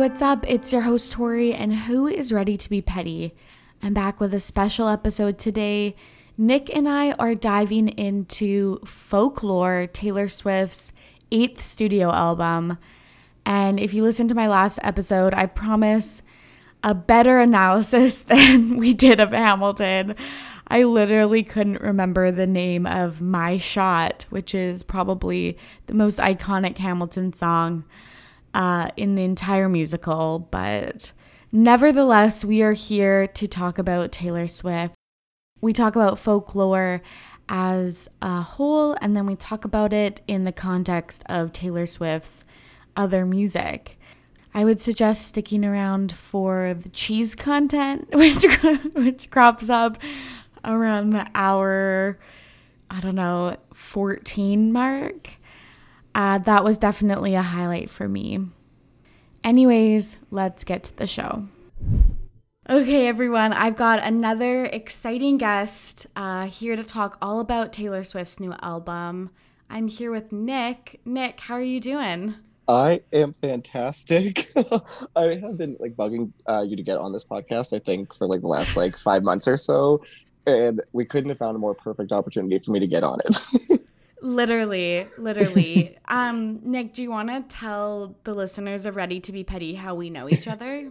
What's up? It's your host, Tori, and who is ready to be petty? I'm back with a special episode today. Nick and I are diving into Folklore, Taylor Swift's eighth studio album. And if you listen to my last episode, I promise a better analysis than we did of Hamilton. I literally couldn't remember the name of My Shot, which is probably the most iconic Hamilton song uh, in the entire musical. But nevertheless, we are here to talk about Taylor Swift. We talk about folklore as a whole, and then we talk about it in the context of Taylor Swift's other music. I would suggest sticking around for the cheese content, which which crops up around the hour, I don't know, 14 mark. Uh, that was definitely a highlight for me. Anyways, let's get to the show. Okay, everyone, I've got another exciting guest uh, here to talk all about Taylor Swift's new album. I'm here with Nick. Nick, how are you doing? I am fantastic. I have been like bugging uh, you to get on this podcast. I think for like the last like five months or so, and we couldn't have found a more perfect opportunity for me to get on it. literally, literally. um, Nick, do you want to tell the listeners of Ready to Be Petty how we know each other?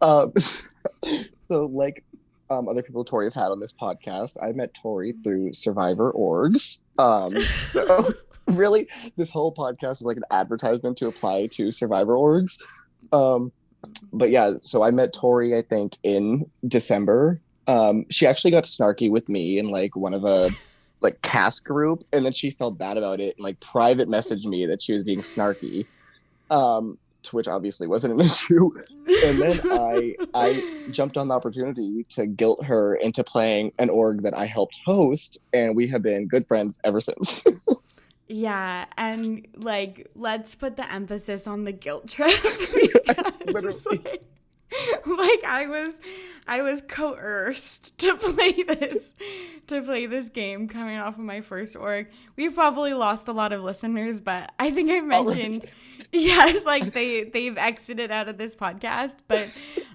um, so like um, other people Tori have had on this podcast, I met Tori through Survivor Orgs. Um, so really, this whole podcast is like an advertisement to apply to Survivor Orgs. Um, but yeah, so I met Tori, I think, in December um, she actually got snarky with me in like one of a like cast group, and then she felt bad about it and like private messaged me that she was being snarky. Um, to which obviously wasn't an issue. And then I I jumped on the opportunity to guilt her into playing an org that I helped host, and we have been good friends ever since. yeah, and like let's put the emphasis on the guilt trip. Because, like, like I was I was coerced to play this to play this game coming off of my first org. We've probably lost a lot of listeners, but I think I mentioned yes, like they they've exited out of this podcast, but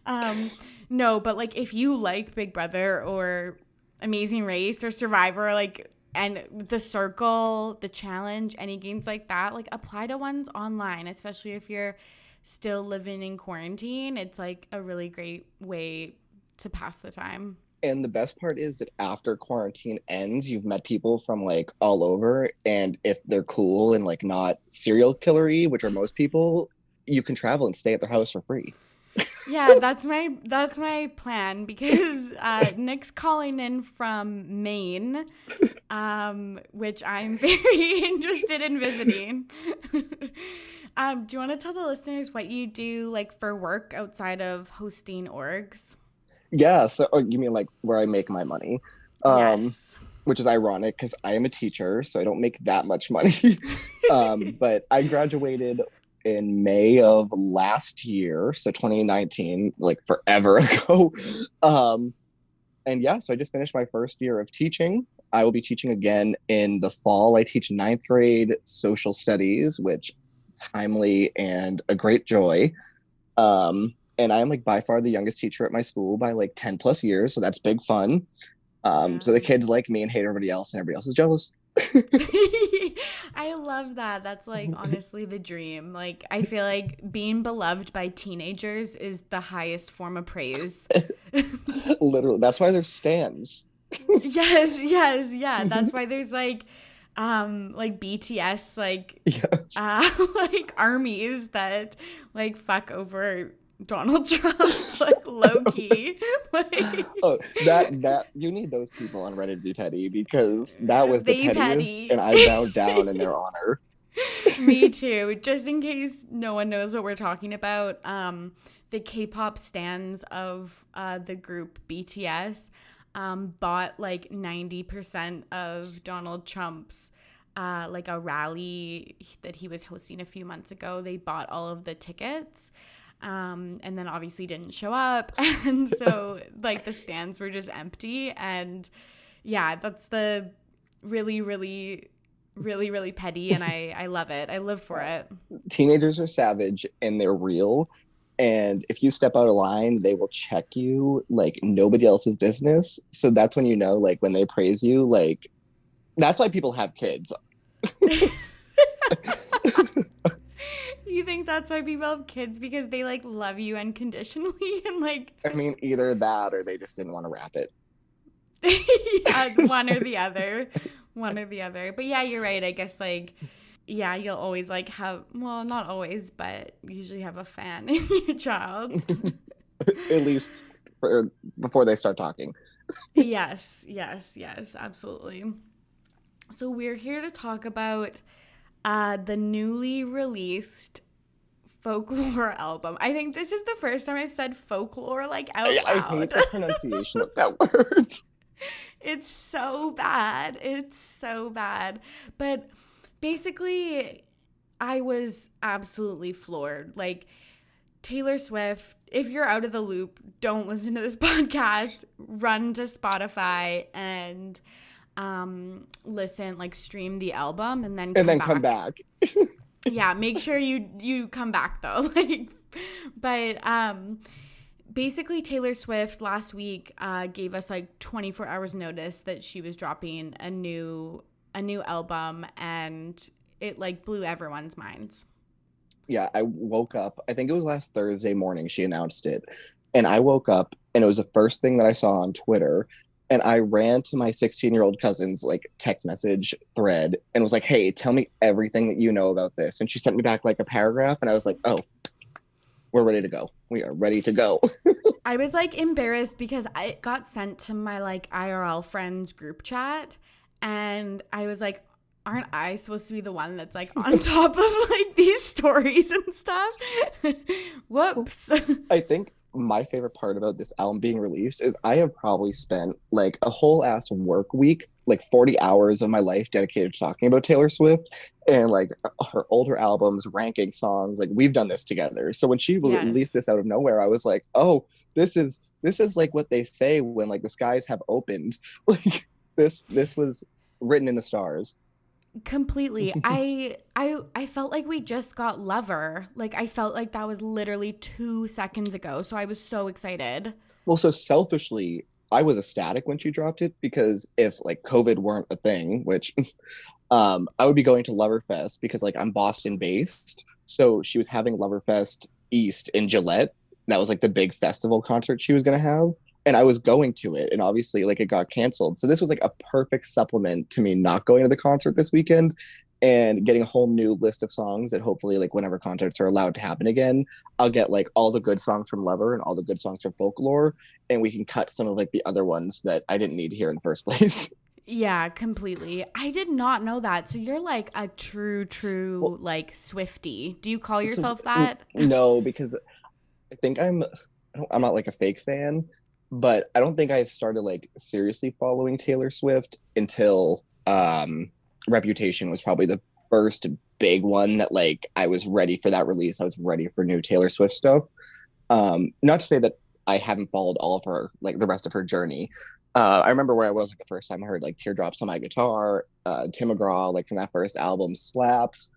um no, but like if you like Big Brother or Amazing Race or Survivor like and the circle, the challenge, any games like that, like apply to ones online, especially if you're still living in quarantine, it's like a really great way to pass the time. And the best part is that after quarantine ends, you've met people from like all over. And if they're cool and like not serial killery, which are most people, you can travel and stay at their house for free. yeah, that's my that's my plan because uh, Nick's calling in from Maine, um, which I'm very interested in visiting. Um, do you want to tell the listeners what you do like for work outside of hosting orgs? Yeah, so oh, you mean like where I make my money? Um, yes. Which is ironic because I am a teacher, so I don't make that much money. um, but I graduated in May of last year, so 2019, like forever ago. Um, and yeah, so I just finished my first year of teaching. I will be teaching again in the fall. I teach ninth grade social studies, which timely, and a great joy. Um, and I am like by far the youngest teacher at my school by like 10 plus years. So that's big fun. Um, yeah. So the kids like me and hate everybody else, and everybody else is jealous. I love that. That's like honestly the dream. Like I feel like being beloved by teenagers is the highest form of praise. Literally, that's why there's stands. yes, yes, yeah. That's why there's like um like BTS like yes. uh like armies that like fuck over Donald Trump like low key. like oh, that that you need those people on Ready to Be Petty because that was the pettiest petty. and I bowed down in their honor. Me too. Just in case no one knows what we're talking about, um the K-pop stands of uh the group BTS um, bought like 90% of Donald Trump's uh, like a rally that he was hosting a few months ago. They bought all of the tickets. Um, and then obviously didn't show up. And so like the stands were just empty. And yeah, that's the really, really, really, really petty. And I, I love it. I live for it. Teenagers are savage and they're real and if you step out of line they will check you like nobody else's business. So that's when you know like when they praise you like that's why people have kids. You think that's why people have kids? Because they like love you unconditionally and like i mean either that or they just didn't want to wrap it. Yeah, one or the other. One or the other. But yeah you're right. I guess like yeah, you'll always like have well, not always, but usually have a fan in your child. At least for, before they start talking. yes, yes, yes, absolutely. So we're here to talk about uh, the newly released folklore album. I think this is the first time I've said folklore like out I, loud. I hate the pronunciation of that word. It's so bad. It's so bad. But basically, I was absolutely floored. Like, Taylor Swift, if you're out of the loop, don't listen to this podcast. Run to Spotify and um listen, like stream the album and then and then back. come back. yeah, make sure you you come back though. Like but um basically Taylor Swift last week uh gave us like 24 hours notice that she was dropping a new a new album and it like blew everyone's minds. Yeah, I woke up, I think it was last Thursday morning she announced it. And I woke up and it was the first thing that I saw on Twitter. And I ran to my 16 year old cousin's like text message thread and was like, hey, tell me everything that you know about this. And she sent me back like a paragraph. And I was like, oh, we're ready to go. We are ready to go. I was like embarrassed because I got sent to my like IRL friends group chat and I was like, aren't I supposed to be the one that's like on top of like these stories and stuff? Whoops. I think my favorite part about this album being released is I have probably spent like a whole ass work week, like 40 hours of my life dedicated to talking about Taylor Swift and like her older albums, ranking songs. Like we've done this together. So when she yes. released this out of nowhere, I was like, oh, this is this is like what they say when like the skies have opened. Like this this was written in the stars. Completely. I i i felt like we just got lover. Like i felt like that was literally two seconds ago. So i was so excited. Well so selfishly i was ecstatic when she dropped it because if like covid weren't a thing which um i would be going to loverfest because like i'm boston based. So she was having loverfest east in gillette. That was like the big festival concert she was going to have and I was going to it, and obviously, like it got canceled. So this was like a perfect supplement to me not going to the concert this weekend and getting a whole new list of songs that hopefully, like whenever concerts are allowed to happen again, I'll get like all the good songs from Lover and all the good songs from Folklore, and we can cut some of like the other ones that I didn't need here in the first place. Yeah, completely. I did not know that. So you're like a true, true well, like Swifty. Do you call yourself so, that? No, because I think I'm. I'm not like a fake fan, but I don't think I've started like seriously following Taylor Swift until um Reputation was probably the first big one that like I was ready for that release. I was ready for new Taylor Swift stuff. Um not to say that I haven't followed all of her like the rest of her journey. Uh, I remember where I was like the first time I heard like Teardrops on My Guitar, uh, Tim McGraw, like from that first album, Slaps.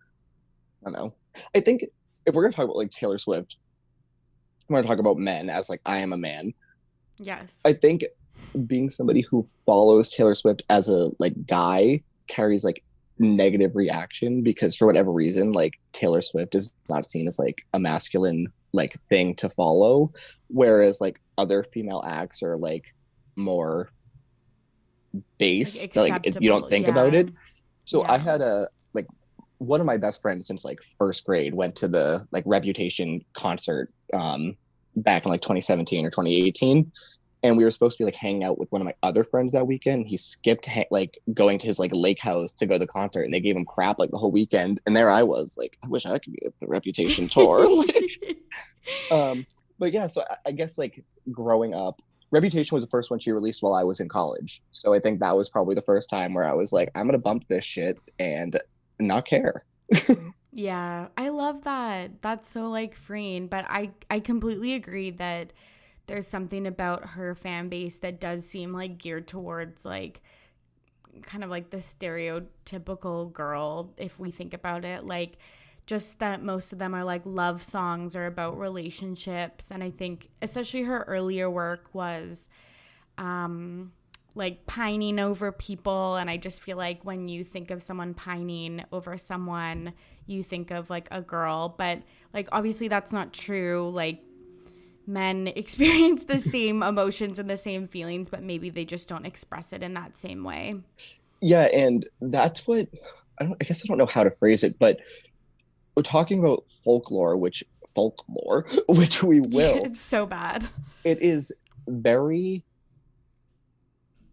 I don't know. I think if we're gonna talk about like Taylor Swift, I'm gonna talk about men as like I am a man. Yes. I think being somebody who follows Taylor Swift as a like guy carries like negative reaction because for whatever reason like Taylor Swift is not seen as like a masculine like thing to follow whereas like other female acts are like more base like, like you don't think yeah. about it so yeah. i had a like one of my best friends since like first grade went to the like reputation concert um back in like 2017 or 2018 and we were supposed to be like hanging out with one of my other friends that weekend. He skipped ha- like going to his like lake house to go to the concert, and they gave him crap like the whole weekend. And there I was, like, I wish I could be at the Reputation tour. like, um, but yeah, so I, I guess like growing up, Reputation was the first one she released while I was in college. So I think that was probably the first time where I was like, I'm gonna bump this shit and not care. Yeah, I love that. That's so like freeing, but I I completely agree that there's something about her fan base that does seem like geared towards like kind of like the stereotypical girl if we think about it. Like just that most of them are like love songs or about relationships. And I think, especially her earlier work was um, like pining over people. And I just feel like when you think of someone pining over someone, you think of like a girl. But like, obviously, that's not true. Like, men experience the same emotions and the same feelings, but maybe they just don't express it in that same way. Yeah, and that's what I don't I guess I don't know how to phrase it, but we're talking about folklore, which folklore, which we will. it's so bad. It is very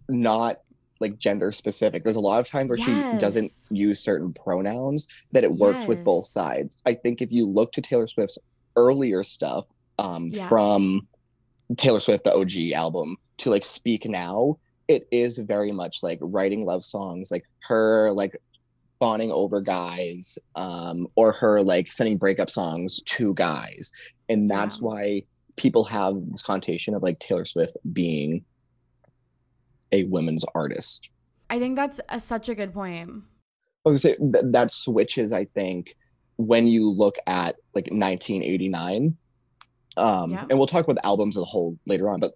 not like gender specific. There's a lot of times where yes. she doesn't use certain pronouns that it worked yes. with both sides. I think if you look to Taylor Swift's earlier stuff, um, yeah. from Taylor Swift, the OG album, to like Speak Now, it is very much like writing love songs, like her like fawning over guys, um, or her like sending breakup songs to guys. And that's why people have this connotation of like Taylor Swift being a women's artist. I think that's a, such a good point. I was say th- that switches, I think, when you look at like 1989 um, yeah. And we'll talk about the albums as a whole later on, but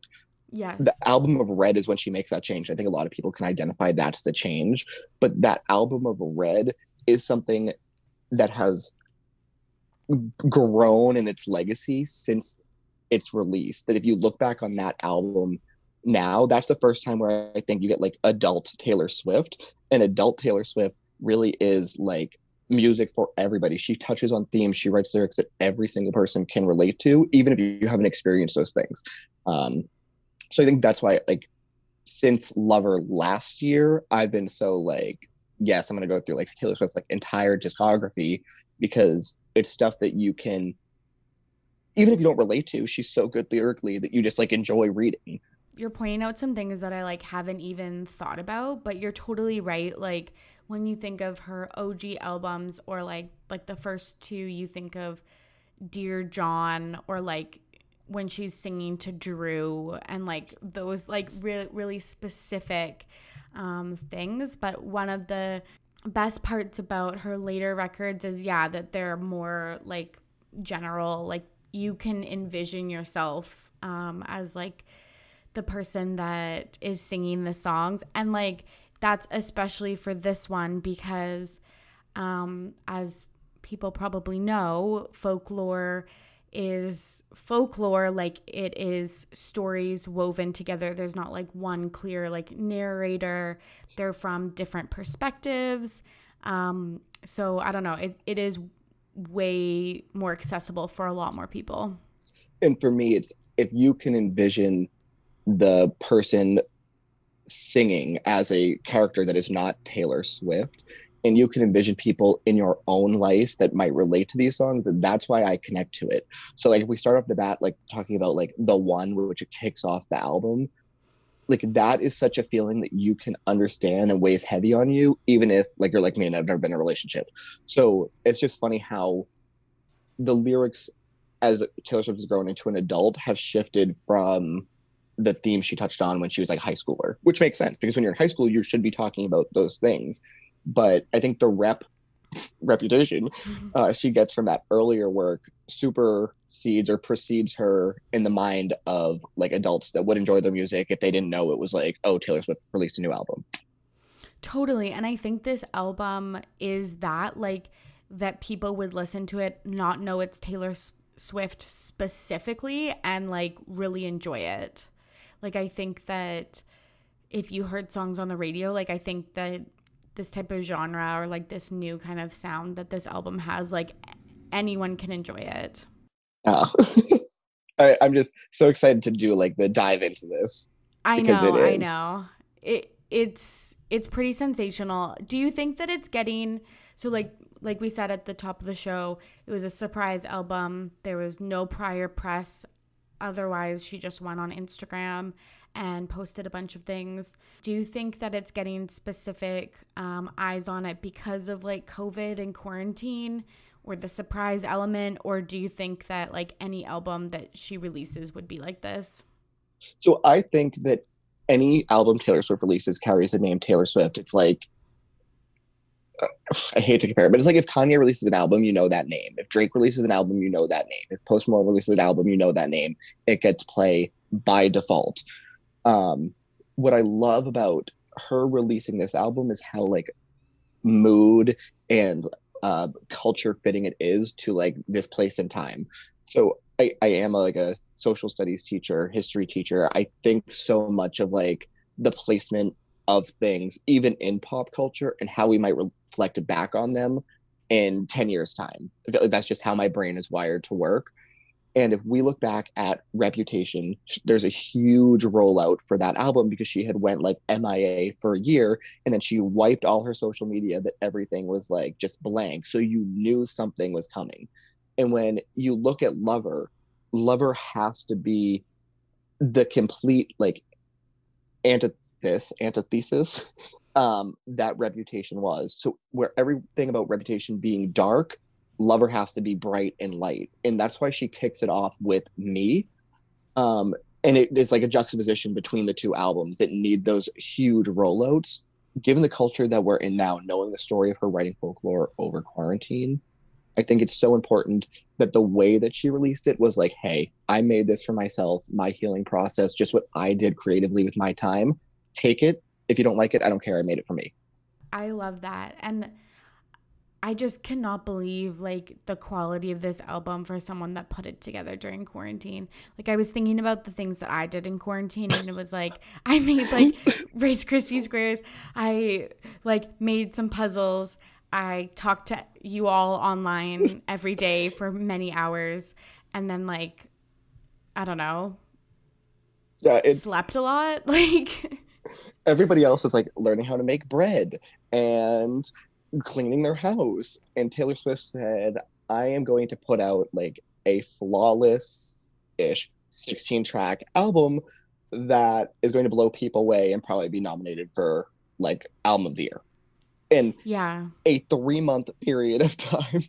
yes. the album of Red is when she makes that change. I think a lot of people can identify that's the change, but that album of Red is something that has grown in its legacy since its release. That if you look back on that album now, that's the first time where I think you get like adult Taylor Swift, and adult Taylor Swift really is like music for everybody. She touches on themes, she writes lyrics that every single person can relate to, even if you haven't experienced those things. Um, so I think that's why, like, since Lover last year, I've been so like, yes, I'm gonna go through like Taylor Swift's like entire discography because it's stuff that you can, even if you don't relate to, she's so good lyrically that you just like enjoy reading. You're pointing out some things that I like haven't even thought about, but you're totally right. Like when you think of her OG albums or like like the first two you think of Dear John or like when she's singing to Drew and like those like really really specific um, things but one of the best parts about her later records is yeah that they're more like general like you can envision yourself um, as like the person that is singing the songs. And like that's especially for this one because, um, as people probably know, folklore is folklore like it is stories woven together. There's not like one clear like narrator. They're from different perspectives. Um so i don't know. It, it is way more accessible for a lot more people. And for me it's if you can envision the person singing as a character that is not Taylor Swift and you can envision people in your own life that might relate to these songs and that's why i connect to it. So like if we start off the bat like talking about like the one which it kicks off the album like that is such a feeling that you can understand and weighs heavy on you even if like you're like me and i've never been in a relationship. So it's just funny how the lyrics as taylor swift has grown into an adult have shifted from the theme she touched on when she was like a high schooler, which makes sense because when you're in high school, you should be talking about those things. But I think the rep reputation mm-hmm. uh, she gets from that earlier work supersedes or precedes her in the mind of like adults that would enjoy their music if they didn't know it was like, oh, Taylor Swift released a new album. Totally. And I think this album is that like that people would listen to it, not know it's Taylor Swift specifically, and like really enjoy it. Like I think that if you heard songs on the radio, like I think that this type of genre or like this new kind of sound that this album has, like anyone can enjoy it. Oh. I, am just so excited to do like the dive into this. I know, I know. It it's it's pretty sensational. Do you think that it's getting so like like we said at the top of the show, it was a surprise album. There was no prior press Otherwise, she just went on Instagram and posted a bunch of things. Do you think that it's getting specific um, eyes on it because of like COVID and quarantine or the surprise element? Or do you think that like any album that she releases would be like this? So I think that any album Taylor Swift releases carries the name Taylor Swift. It's like I hate to compare, but it's like if Kanye releases an album, you know that name. If Drake releases an album, you know that name. If Post Malone releases an album, you know that name. It gets play by default. Um, what I love about her releasing this album is how like mood and uh, culture fitting it is to like this place and time. So I, I am a, like a social studies teacher, history teacher. I think so much of like the placement of things, even in pop culture, and how we might reflect back on them in 10 years' time. That's just how my brain is wired to work. And if we look back at Reputation, there's a huge rollout for that album because she had went like MIA for a year and then she wiped all her social media that everything was like just blank. So you knew something was coming. And when you look at Lover, Lover has to be the complete like antithesis, antithesis um, that Reputation was. So where everything about Reputation being dark lover has to be bright and light. And that's why she kicks it off with me. Um and it, it's like a juxtaposition between the two albums that need those huge rollouts. Given the culture that we're in now knowing the story of her writing folklore over quarantine i think it's so important that the way that she released it was like hey i made this for myself my healing process just what i did creatively with my time take it if you don't like it i don't care i made it for me i love that and I just cannot believe like the quality of this album for someone that put it together during quarantine. Like I was thinking about the things that I did in quarantine and it was like I made like Rice Krispie squares. I like made some puzzles. I talked to you all online every day for many hours and then like I don't know. Yeah, it's slept a lot like everybody else was like learning how to make bread and cleaning their house. And Taylor Swift said, I am going to put out like a flawless ish 16 track album that is going to blow people away and probably be nominated for like album of the year. In yeah. a three month period of time.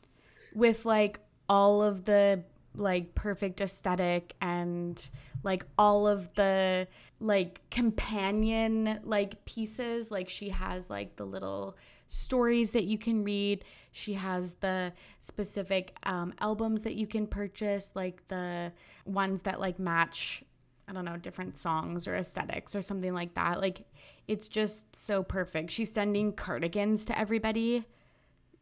With like all of the like perfect aesthetic and like all of the like companion like pieces like she has like the little stories that you can read. She has the specific um, albums that you can purchase, like the ones that like match, I don't know, different songs or aesthetics or something like that. Like it's just so perfect. She's sending cardigans to everybody.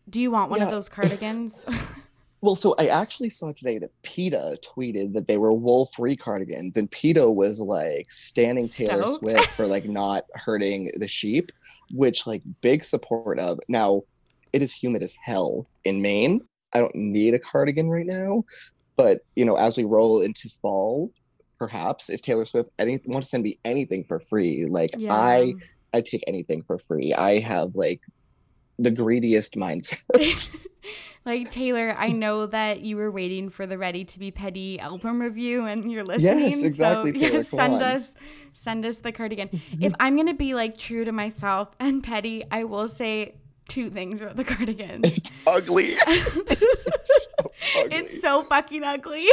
Do you want one yeah. of those cardigans? Well, so I actually saw today that PETA tweeted that they were wool-free cardigans, and PETA was like standing Stoked. Taylor Swift for like not hurting the sheep, which like big support of. Now, it is humid as hell in Maine. I don't need a cardigan right now, but you know, as we roll into fall, perhaps if Taylor Swift any, wants to send me anything for free, like yeah. I I take anything for free. I have like the greediest mindset. like Taylor, I know that you were waiting for the Ready to Be Petty album review and you're listening. Yes, exactly. So Taylor, yes, send on. us send us the cardigan. Mm-hmm. if I'm gonna be like true to myself and petty, I will say two things about the cardigan. It's ugly. it's, so ugly. it's so fucking ugly.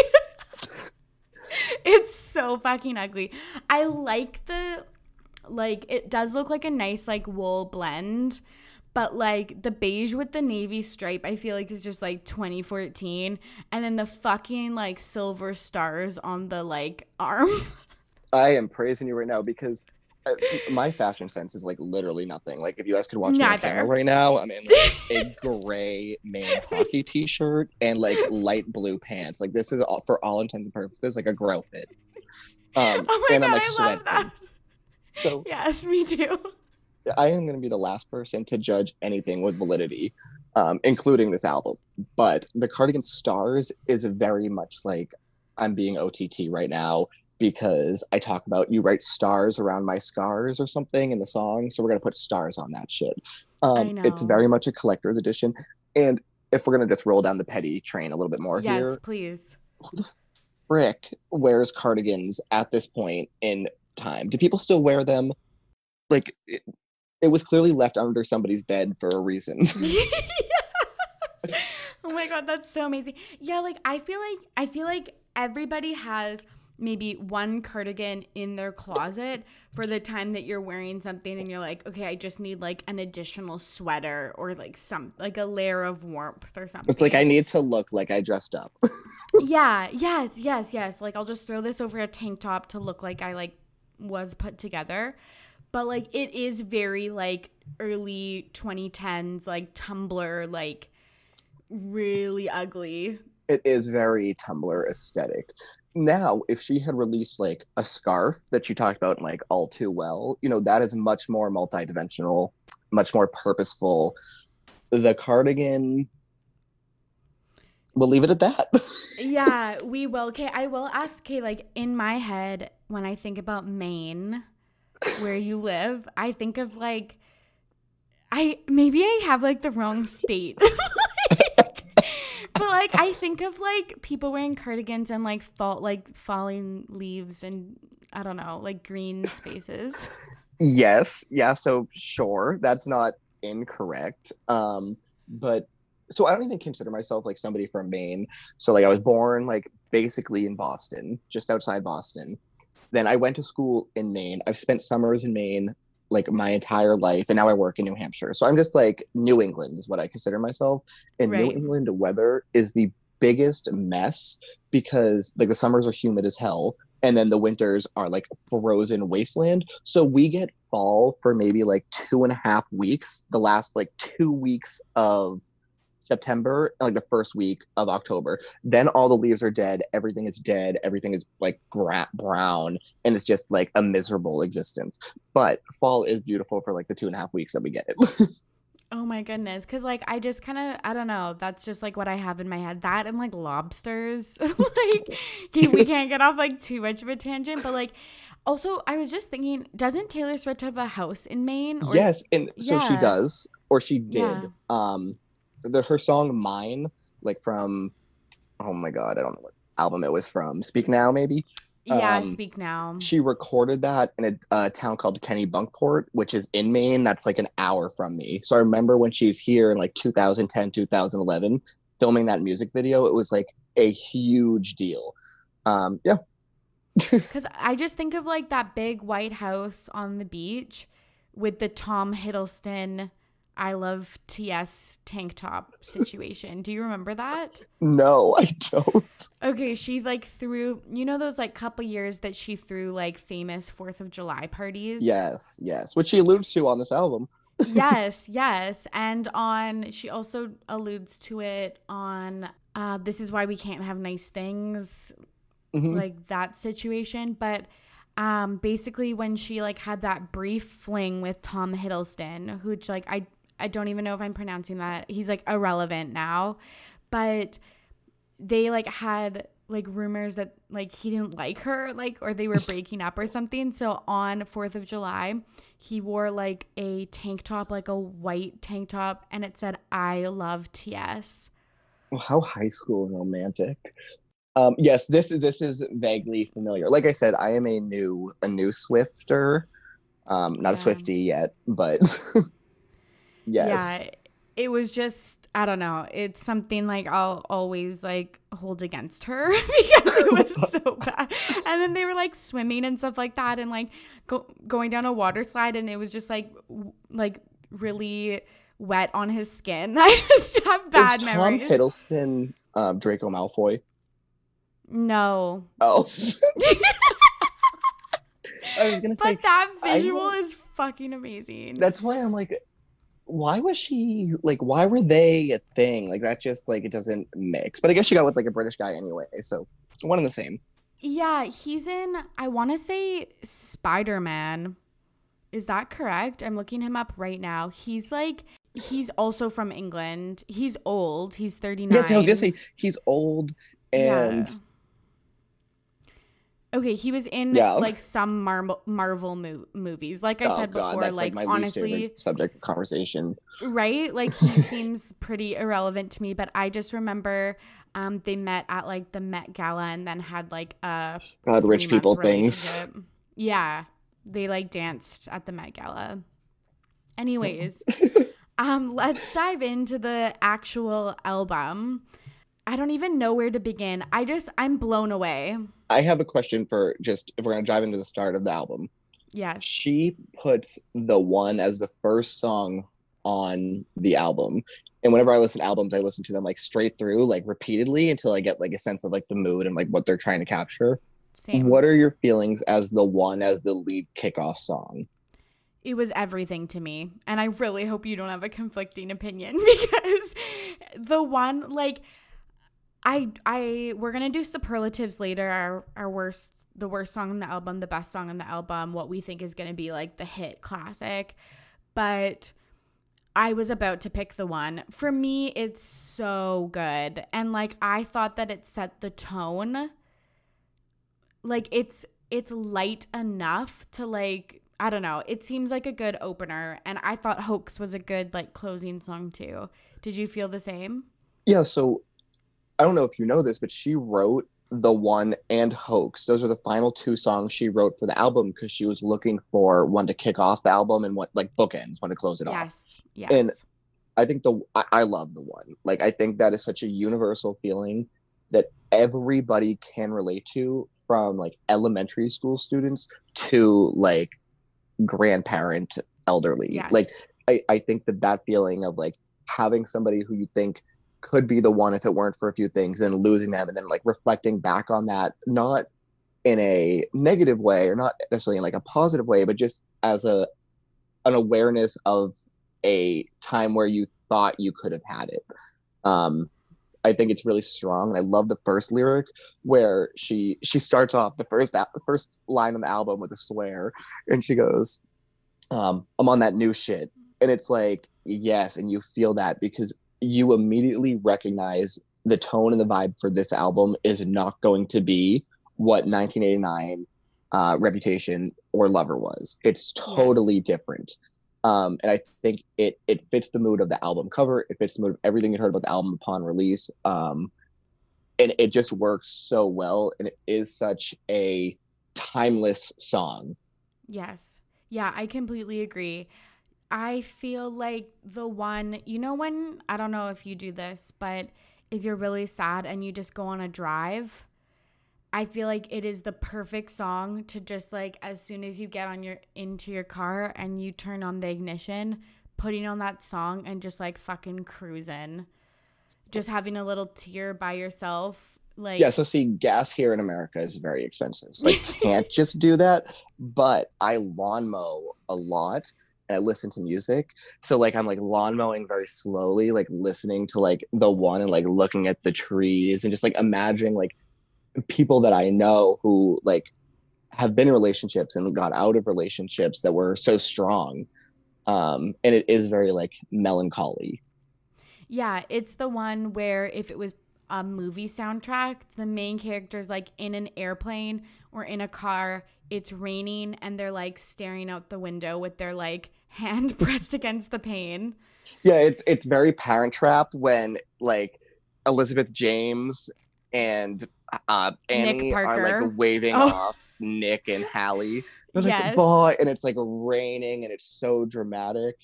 it's so fucking ugly. I like the like it does look like a nice like wool blend but like the beige with the navy stripe i feel like is just like 2014 and then the fucking like silver stars on the like arm. I am praising you right now because uh, my fashion sense is like literally nothing. Like if you guys could watch me on camera right now i'm in like a gray Maine hockey t-shirt and like light blue pants. Like this is all, for all intents and purposes like a grow fit. Um oh my and God, i'm like I sweating. so yes me too I am going to be the last person to judge anything with validity, um, including this album. But the Cardigan Stars is very much like I'm being OTT right now because I talk about you write stars around my scars or something in the song. So we're going to put stars on that shit. Um, it's very much a collector's edition. And if we're going to just roll down the petty train a little bit more yes, here. Yes, please. Who the frick wears cardigans at this point in time? Do people still wear them? Like, it was clearly left under somebody's bed for a reason. oh my god, that's so amazing. Yeah, like I feel like I feel like everybody has maybe one cardigan in their closet for the time that you're wearing something and you're like, okay, I just need like an additional sweater or like some like a layer of warmth or something. It's like I need to look like I dressed up. yeah, yes, yes, yes. Like I'll just throw this over a tank top to look like I like was put together. But like it is very like early 2010s like Tumblr like really ugly. It is very Tumblr aesthetic. Now, if she had released like a scarf that she talked about like all too well, you know, that is much more multidimensional, much more purposeful. The cardigan we'll leave it at that. yeah, we will. Okay, I will ask Okay, like in my head, when I think about Maine, where you live, I think of like I maybe I have like the wrong state. but like I think of like people wearing cardigans and like fall like falling leaves and I don't know, like green spaces. Yes, yeah, so sure, that's not incorrect. Um, but so I don't even consider myself like somebody from Maine. So like I was born like basically in Boston, just outside Boston. Then I went to school in Maine. I've spent summers in Maine like my entire life and now I work in New Hampshire. So I'm just like New England is what I consider myself. And right. New England weather is the biggest mess because like the summers are humid as hell and then the winters are like frozen wasteland. So we get fall for maybe like two and a half weeks. The last like two weeks of September, like the first week of October. Then all the leaves are dead. Everything is dead. Everything is like gra- brown, and it's just like a miserable existence. But fall is beautiful for like the two and a half weeks that we get it. oh my goodness, because like I just kind of I don't know. That's just like what I have in my head. That and like lobsters. like we can't get off like too much of a tangent, but like. Also, I was just thinking, doesn't Taylor Swift have a house in Maine? yes, and so yeah. she does, or she did. Yeah. Um, the her song "Mine," like from oh my god, I don't know what album it was from. Speak Now, maybe. Yeah, um, Speak Now. She recorded that in a, a, town called Kennebunkport, which is in Maine. That's like an hour from me. So I remember when she was here in like 2010, 2011, filming that music video. It was like a huge deal. Um, yeah. Because I just think of like that big white house on the beach with the Tom Hiddleston I love TS tank top situation. Do you remember that? No, I don't. Okay, she like threw, you know, those like couple years that she threw like famous 4th of July parties? Yes, yes. Which she alludes to on this album. yes, yes. And on, she also alludes to it on uh, This Is Why We Can't Have Nice Things, mm-hmm. like that situation. But um basically when she like had that brief fling with Tom Hiddleston, which like I I don't even know if I'm pronouncing that. He's like irrelevant now. But they like had like rumors that like he didn't like her like or they were breaking up or something. So on 4th of July, he wore like a tank top, like a white tank top and it said I love TS. Well, how high school romantic. Um, yes, this is this is vaguely familiar. Like I said, I am a new a new Swifter. Um, not yeah. a Swifty yet, but Yes. Yeah. It was just I don't know. It's something like I'll always like hold against her because it was so bad. And then they were like swimming and stuff like that, and like go- going down a water slide, and it was just like w- like really wet on his skin. I just have bad Is memories. Tom Hiddleston, um, Draco Malfoy. No. Oh. I was gonna say, but that visual is fucking amazing. That's why I'm like, why was she like why were they a thing? Like that just like it doesn't mix. But i guess she got with like a british guy anyway so one and the same. Yeah he's in i want to say spider-man. Is that correct? I'm looking him up right now. He's like he's also from england. He's old. He's 39 yes i was gonna say he's old and yeah. Okay, he was in yeah. like some Mar- Marvel mo- movies. Like I oh, said God, before, like, like honestly, subject of conversation. Right? Like he seems pretty irrelevant to me, but I just remember um they met at like the Met Gala and then had like a God, rich people things. Yeah, they like danced at the Met Gala. Anyways, um, let's dive into the actual album. I don't even know where to begin. I just I'm blown away. I have a question for just if we're gonna dive into the start of the album. Yes. She puts the one as the first song on the album. And whenever I listen to albums, I listen to them like straight through, like repeatedly until I get like a sense of like the mood and like what they're trying to capture. Same. What are your feelings as the one as the lead kickoff song? it was everything to me. And I really hope you don't have a conflicting opinion because the one like I I we're gonna do superlatives later, our our worst the worst song on the album, the best song on the album, what we think is gonna be like the hit classic. But I was about to pick the one. For me, it's so good. And like I thought that it set the tone. Like it's it's light enough to like I don't know. It seems like a good opener and I thought Hoax was a good like closing song too. Did you feel the same? Yeah, so I don't know if you know this, but she wrote the one and hoax those are the final two songs she wrote for the album because she was looking for one to kick off the album and what like bookends one to close it yes. off Yes. Yes. And i think the I, I love the one like i think that is such a universal feeling that everybody can relate to from like elementary school students to like grandparent elderly yes. like I, I think that that feeling of like having somebody who you think could be the one if it weren't for a few things and losing them and then like reflecting back on that not in a negative way or not necessarily in like a positive way but just as a an awareness of a time where you thought you could have had it. Um i think it's really strong and i love the first lyric where she she starts off the first the first line on the album with a swear and she goes um i'm on that new shit. And it's like yes and you feel that because you immediately recognize the tone and the vibe for this album is not going to be what 1989 uh, Reputation or Lover was. It's totally yes. different. Um, and I think it it fits the mood of the album cover. It fits the mood of everything you heard about the album upon release. Um, and it just works so well. And it is such a timeless song. Yes. Yeah, I completely agree. I feel like the one, you know, when I don't know if you do this, but if you're really sad and you just go on a drive, I feel like it is the perfect song to just like as soon as you get on your into your car and you turn on the ignition, putting on that song and just like fucking cruising. Just having a little tear by yourself. Like Yeah, so see gas here in America is very expensive. So I can't just do that, but I lawn mow a lot I listen to music. So like I'm like lawn mowing very slowly, like listening to like the one and like looking at the trees and just like imagining like people that I know who like have been in relationships and got out of relationships that were so strong. Um, and it is very like melancholy. Yeah, it's the one where if it was a movie soundtrack, the main character's like in an airplane or in a car, it's raining and they're like staring out the window with their like hand pressed against the pane. Yeah, it's it's very Parent Trap when like Elizabeth James and uh, Annie are like waving oh. off Nick and Hallie. They're yes. like, boy, and it's like raining and it's so dramatic.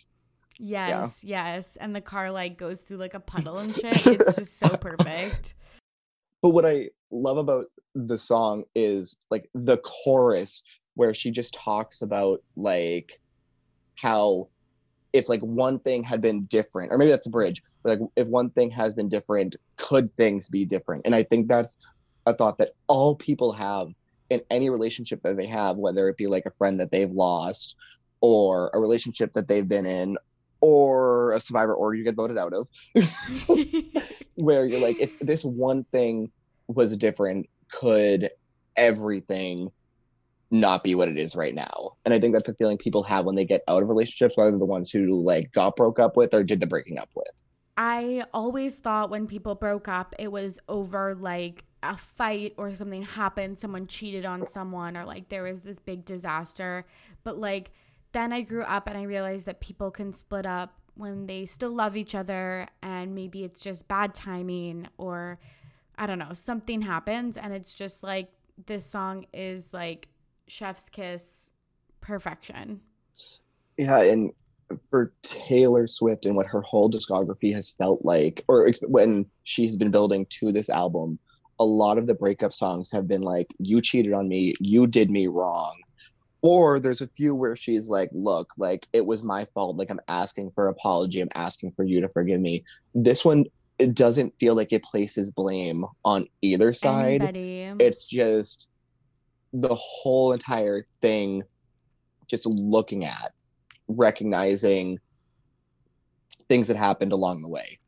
Yes, yeah. yes. And the car like goes through like a puddle and shit. It's just so perfect. But what I love about the song is like the chorus where she just talks about like how if like one thing had been different or maybe that's a bridge but like if one thing has been different could things be different? And i think that's a thought that all people have in any relationship that they have whether it be like a friend that they've lost or a relationship that they've been in or a survivor or you get voted out of where you're like if this one thing was different could everything not be what it is right now. And I think that's a feeling people have when they get out of relationships, whether the ones who like got broke up with or did the breaking up with. I always thought when people broke up, it was over like a fight or something happened, someone cheated on someone, or like there was this big disaster. But like then I grew up and I realized that people can split up when they still love each other and maybe it's just bad timing or I don't know, something happens and it's just like this song is like chef's kiss perfection. Yeah, and for Taylor Swift and what her whole discography has felt like, or when she's been building to this album, a lot of the breakup songs have been like, You cheated on me, you did me wrong. Or there's a few where she's like, Look, like it was my fault. Like I'm asking for apology. I'm asking for you to forgive me. This one, it doesn't feel like it places blame on either side. Anybody. It's just the whole entire thing just looking at recognizing things that happened along the way.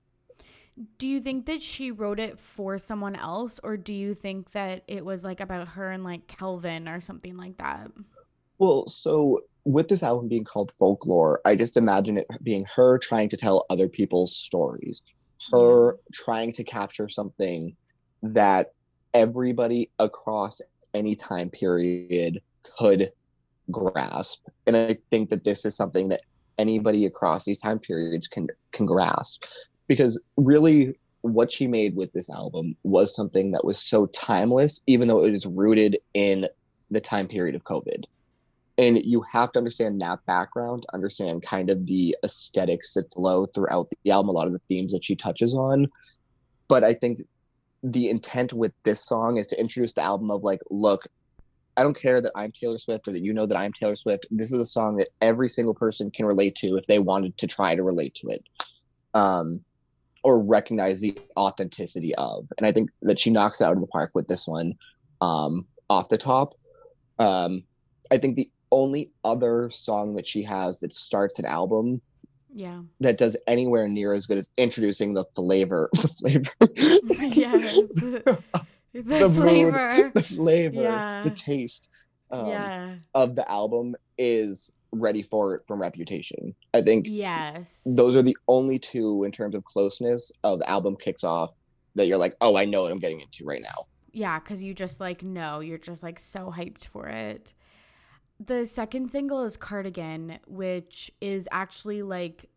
Do you think that she wrote it for someone else, or do you think that it was like about her and like Calvin or something like that? Well, so with this album being called Folklore, I just imagine it being her trying to tell other people's stories, her yeah. trying to capture something that everybody across any time period could grasp. And I think that this is something that anybody across these time periods can can grasp. Because really what she made with this album was something that was so timeless even though it is rooted in the time period of covid. And you have to understand that background understand kind of the aesthetics that flow throughout the album a lot of the themes that she touches on. But i think the intent with this song is to introduce the album of like look I don't care that I'm Taylor Swift or that you know that I'm Taylor Swift. This is a song that every single person can relate to if they wanted to try to relate to it. Um, or recognize the authenticity of. And I think that she knocks out of the park with this one um, off the top. Um, I think the only other song that she has that starts an album yeah that does anywhere near as good as introducing the flavor the flavor yeah the, the flavor, mood, the flavor, yeah. the taste um, yeah. of the album is ready for it from Reputation. I think yes, those are the only two in terms of closeness of album kicks off that you're like, oh, I know what I'm getting into right now. Yeah, because you just like know you're just like so hyped for it. The second single is Cardigan, which is actually like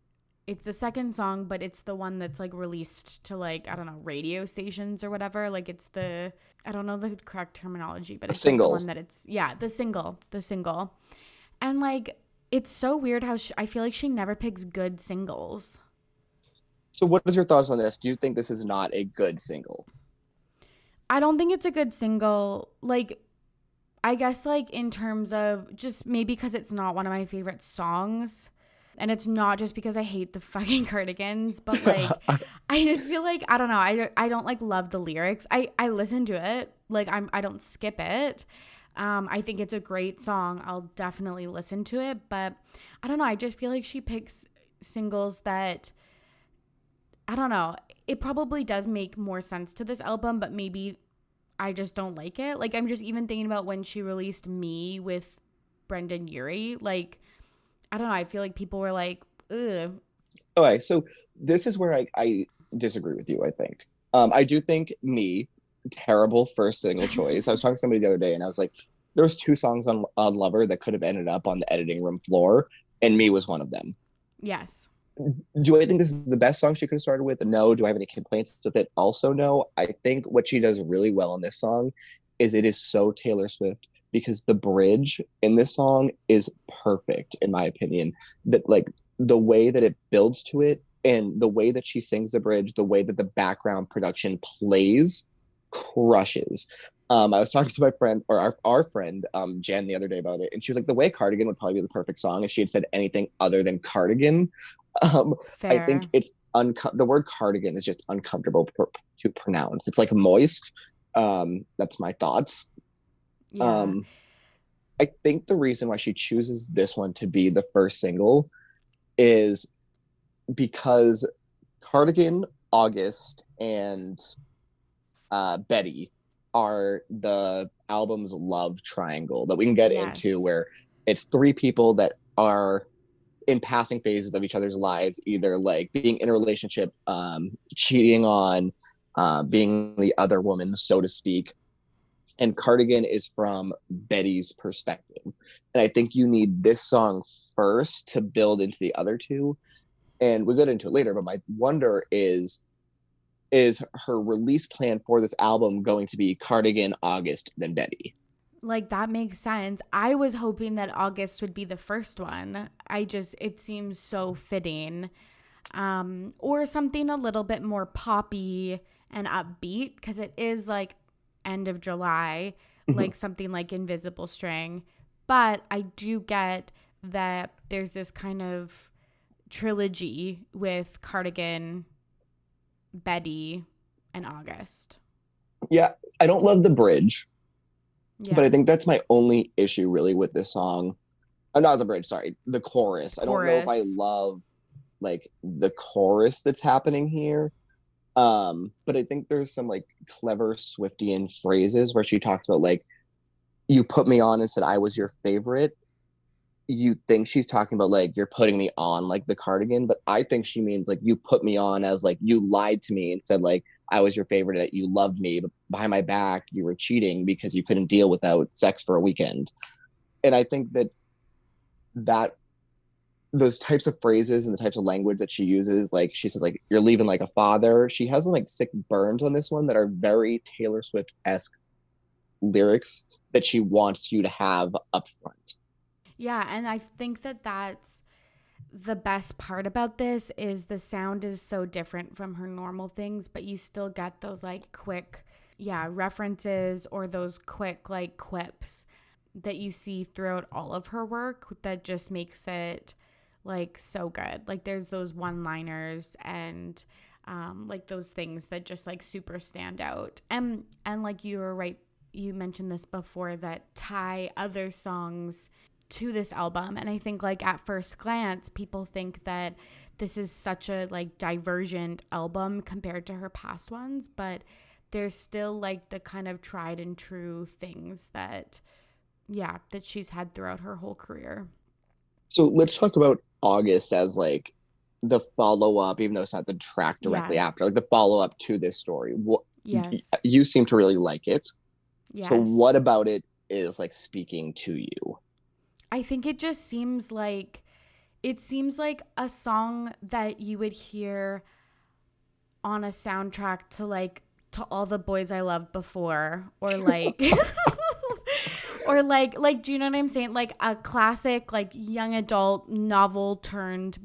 it's the second song, but it's the one that's like released to like I don't know radio stations or whatever. Like it's the I don't know the correct terminology, but it's single like the one that it's yeah the single the single, and like it's so weird how she, I feel like she never picks good singles. So what is your thoughts on this? Do you think this is not a good single? I don't think it's a good single. Like I guess like in terms of just maybe because it's not one of my favorite songs and it's not just because I hate the fucking cardigans, but like I just feel like I don't know. I, I don't like love the lyrics. I I listen to it. Like I'm I don't skip it. Um I think it's a great song. I'll definitely listen to it, but I don't know. I just feel like she picks singles that I don't know. It probably does make more sense to this album, but maybe I just don't like it. Like I'm just even thinking about when she released Me with Brendon Urie, like I don't know. I feel like people were like, ugh. Okay, so this is where I, I disagree with you, I think. Um, I do think me, terrible first single choice. I was talking to somebody the other day and I was like, there was two songs on on Lover that could have ended up on the editing room floor, and me was one of them. Yes. Do I think this is the best song she could have started with? No. Do I have any complaints with it? Also, no. I think what she does really well in this song is it is so Taylor Swift because the bridge in this song is perfect in my opinion that like the way that it builds to it and the way that she sings the bridge the way that the background production plays crushes um, I was talking to my friend or our, our friend um, Jen the other day about it, and she was like, "The way Cardigan would probably be the perfect song if she had said anything other than Cardigan." Um, I think it's unco- the word cardigan is just uncomfortable pr- to pronounce. It's like moist. Um, that's my thoughts. Yeah. Um, I think the reason why she chooses this one to be the first single is because Cardigan, August, and uh, Betty are the album's love triangle that we can get yes. into where it's three people that are in passing phases of each other's lives, either like being in a relationship, um, cheating on, uh, being the other woman, so to speak, and Cardigan is from Betty's perspective. And I think you need this song first to build into the other two. And we'll get into it later, but my wonder is is her release plan for this album going to be Cardigan, August, then Betty? Like that makes sense. I was hoping that August would be the first one. I just it seems so fitting. Um or something a little bit more poppy and upbeat because it is like end of July, mm-hmm. like something like Invisible String. But I do get that there's this kind of trilogy with Cardigan, Betty, and August. Yeah, I don't love the bridge. Yeah. But I think that's my only issue really with this song. Uh, not the bridge, sorry, the chorus. chorus. I don't know if I love like the chorus that's happening here. Um, but I think there's some like clever Swiftian phrases where she talks about like you put me on and said I was your favorite. You think she's talking about like you're putting me on like the cardigan, but I think she means like you put me on as like you lied to me and said like I was your favorite, that you loved me, but behind my back, you were cheating because you couldn't deal without sex for a weekend. And I think that that those types of phrases and the types of language that she uses, like she says, like you're leaving like a father. She has like sick burns on this one that are very Taylor Swift esque lyrics that she wants you to have up front. Yeah, and I think that that's the best part about this is the sound is so different from her normal things, but you still get those like quick, yeah, references or those quick like quips that you see throughout all of her work that just makes it like so good. Like there's those one liners and um, like those things that just like super stand out. And and like you were right, you mentioned this before that tie other songs to this album and i think like at first glance people think that this is such a like divergent album compared to her past ones but there's still like the kind of tried and true things that yeah that she's had throughout her whole career. So let's talk about august as like the follow-up even though it's not the track directly yeah. after like the follow-up to this story. What yes. you seem to really like it. Yes. so what about it is like speaking to you? I think it just seems like it seems like a song that you would hear on a soundtrack to like to all the boys I loved before or like or like like do you know what I'm saying like a classic like young adult novel turned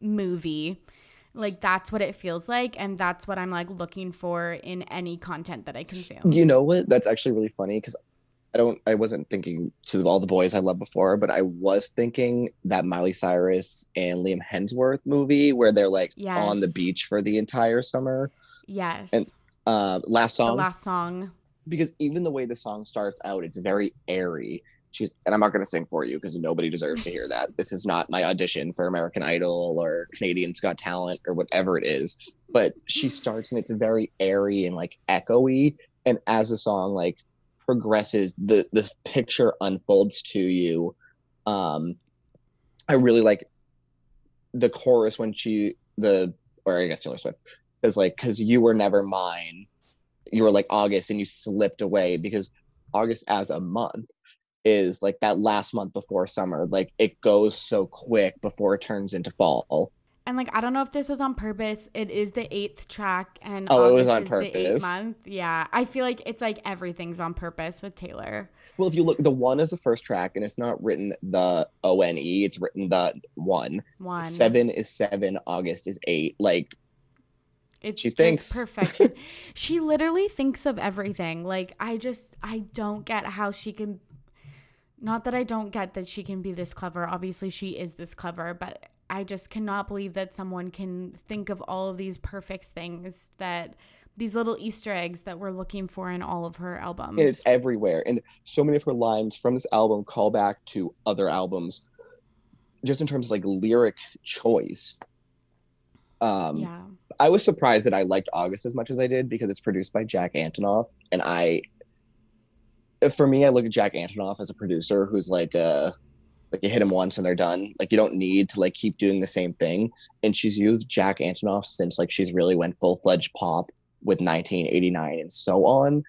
movie like that's what it feels like and that's what I'm like looking for in any content that I consume. You know what? That's actually really funny cuz I don't I wasn't thinking to all the boys I loved before, but I was thinking that Miley Cyrus and Liam Hemsworth movie where they're like yes. on the beach for the entire summer. Yes. And uh, last song. The last song. Because even the way the song starts out, it's very airy. She's and I'm not gonna sing for you because nobody deserves to hear that. This is not my audition for American Idol or Canadian's Got Talent or whatever it is. But she starts and it's very airy and like echoey. And as the song like progresses, the the picture unfolds to you. Um, I really like the chorus when she the or I guess Taylor Swift says like because you were never mine, you were like August and you slipped away because August as a month is like that last month before summer. Like it goes so quick before it turns into fall and like I don't know if this was on purpose. It is the eighth track, and oh, August it was on purpose. month, yeah. I feel like it's like everything's on purpose with Taylor. Well, if you look, the one is the first track, and it's not written the O N E. It's written the one. One. Seven is seven. August is eight. Like it's she thinks perfection. she literally thinks of everything. Like I just I don't get how she can. Not that I don't get that she can be this clever. Obviously, she is this clever, but I just cannot believe that someone can think of all of these perfect things that these little Easter eggs that we're looking for in all of her albums. It's everywhere. And so many of her lines from this album call back to other albums, just in terms of like lyric choice. Um, yeah. I was surprised that I liked August as much as I did because it's produced by Jack Antonoff. And I, for me, I look at Jack Antonoff as a producer who's like a, like you hit him once and they're done. Like you don't need to like keep doing the same thing. And she's used Jack Antonoff since like she's really went full fledged pop with 1989 and so on.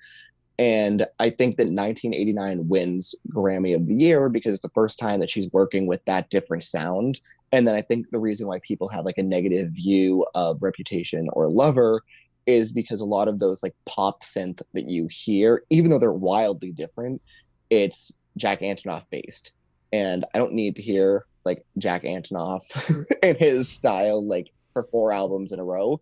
And I think that 1989 wins Grammy of the Year because it's the first time that she's working with that different sound. And then I think the reason why people have like a negative view of Reputation or Lover is because a lot of those like pop synth that you hear, even though they're wildly different, it's Jack Antonoff based. And I don't need to hear like Jack Antonoff and his style like for four albums in a row.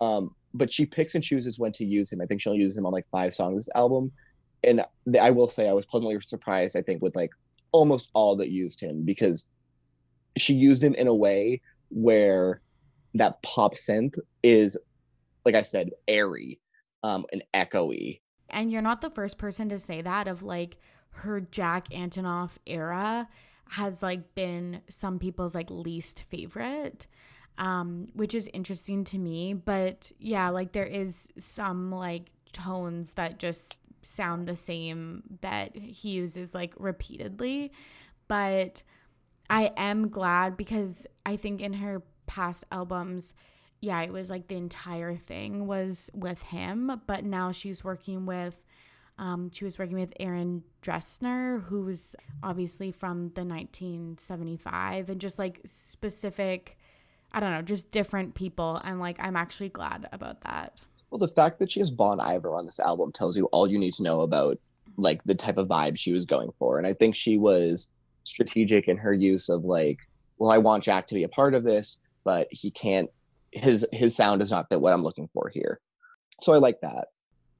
Um, but she picks and chooses when to use him. I think she'll use him on like five songs this album. And I will say I was pleasantly surprised, I think, with like almost all that used him because she used him in a way where that pop synth is, like I said, airy um, and echoey. And you're not the first person to say that of like her Jack Antonoff era has like been some people's like least favorite um which is interesting to me but yeah like there is some like tones that just sound the same that he uses like repeatedly but I am glad because I think in her past albums yeah it was like the entire thing was with him but now she's working with um, she was working with Aaron Dessner, who's obviously from the 1975, and just like specific, I don't know, just different people. And like, I'm actually glad about that. Well, the fact that she has Bon Iver on this album tells you all you need to know about like the type of vibe she was going for. And I think she was strategic in her use of like, well, I want Jack to be a part of this, but he can't. His his sound is not fit what I'm looking for here. So I like that.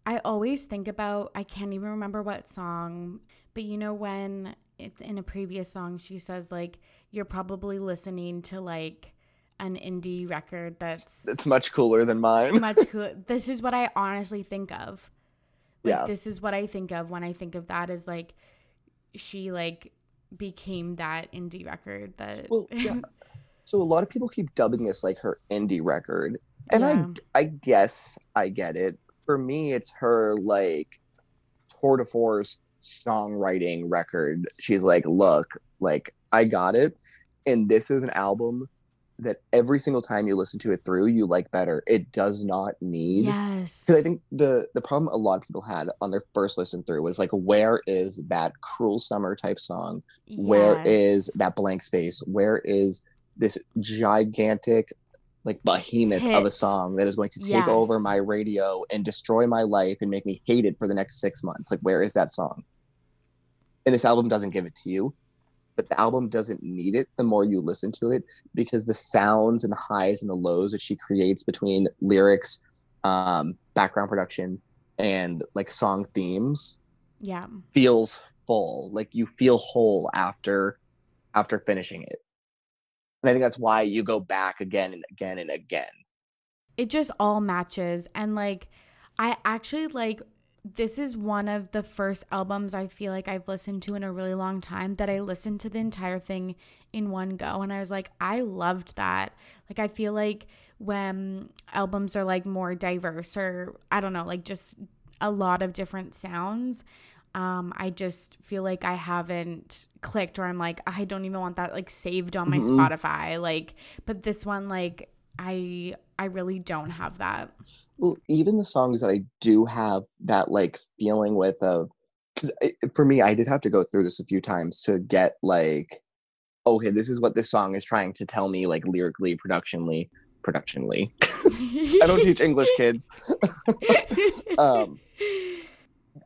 I always think about, I can't even remember what song, but you know, when it's in a previous song, she says, like, you're probably listening to like an indie record that's it's much cooler than mine. much cool. This is what I honestly think of. Like, yeah. This is what I think of when I think of that is like she like became that indie record that. Well, yeah. so a lot of people keep dubbing this like her indie record, and yeah. I I guess I get it for me, it's her like tour de force songwriting record. She's like, look, like I got it. And this is an album that every single time you listen to it through, you like better. It does not need. Yes. Because I think the the problem a lot of people had on their first listen through was like, where is that cruel summer type song? Yes. Where is that blank space? Where is this gigantic like behemoth Hit. of a song that is going to take yes. over my radio and destroy my life and make me hate it for the next six months. Like, where is that song? And this album doesn't give it to you, but the album doesn't need it the more you listen to it because the sounds and the highs and the lows that she creates between lyrics, um, background production, and like song themes, yeah, feels full. Like you feel whole after after finishing it. And I think that's why you go back again and again and again. It just all matches. And like, I actually like this is one of the first albums I feel like I've listened to in a really long time that I listened to the entire thing in one go. And I was like, I loved that. Like, I feel like when albums are like more diverse or I don't know, like just a lot of different sounds, um, I just feel like I haven't clicked or I'm like, I don't even want that like saved on my mm-hmm. Spotify. Like, but this one, like, I I really don't have that. Well, even the songs that I do have that like feeling with of because for me, I did have to go through this a few times to get like, okay, this is what this song is trying to tell me, like lyrically, productionally, productionally. I don't teach English, kids. um,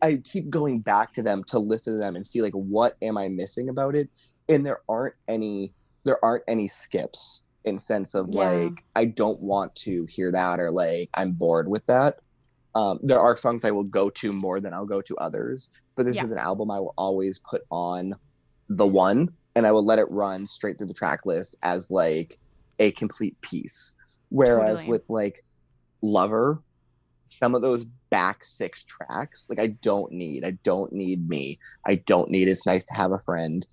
I keep going back to them to listen to them and see like what am I missing about it, and there aren't any there aren't any skips in sense of yeah. like I don't want to hear that or like I'm bored with that. Um, there are songs I will go to more than I'll go to others, but this yeah. is an album I will always put on the one and I will let it run straight through the track list as like a complete piece. Whereas totally. with like Lover, some of those back six tracks like i don't need i don't need me i don't need it's nice to have a friend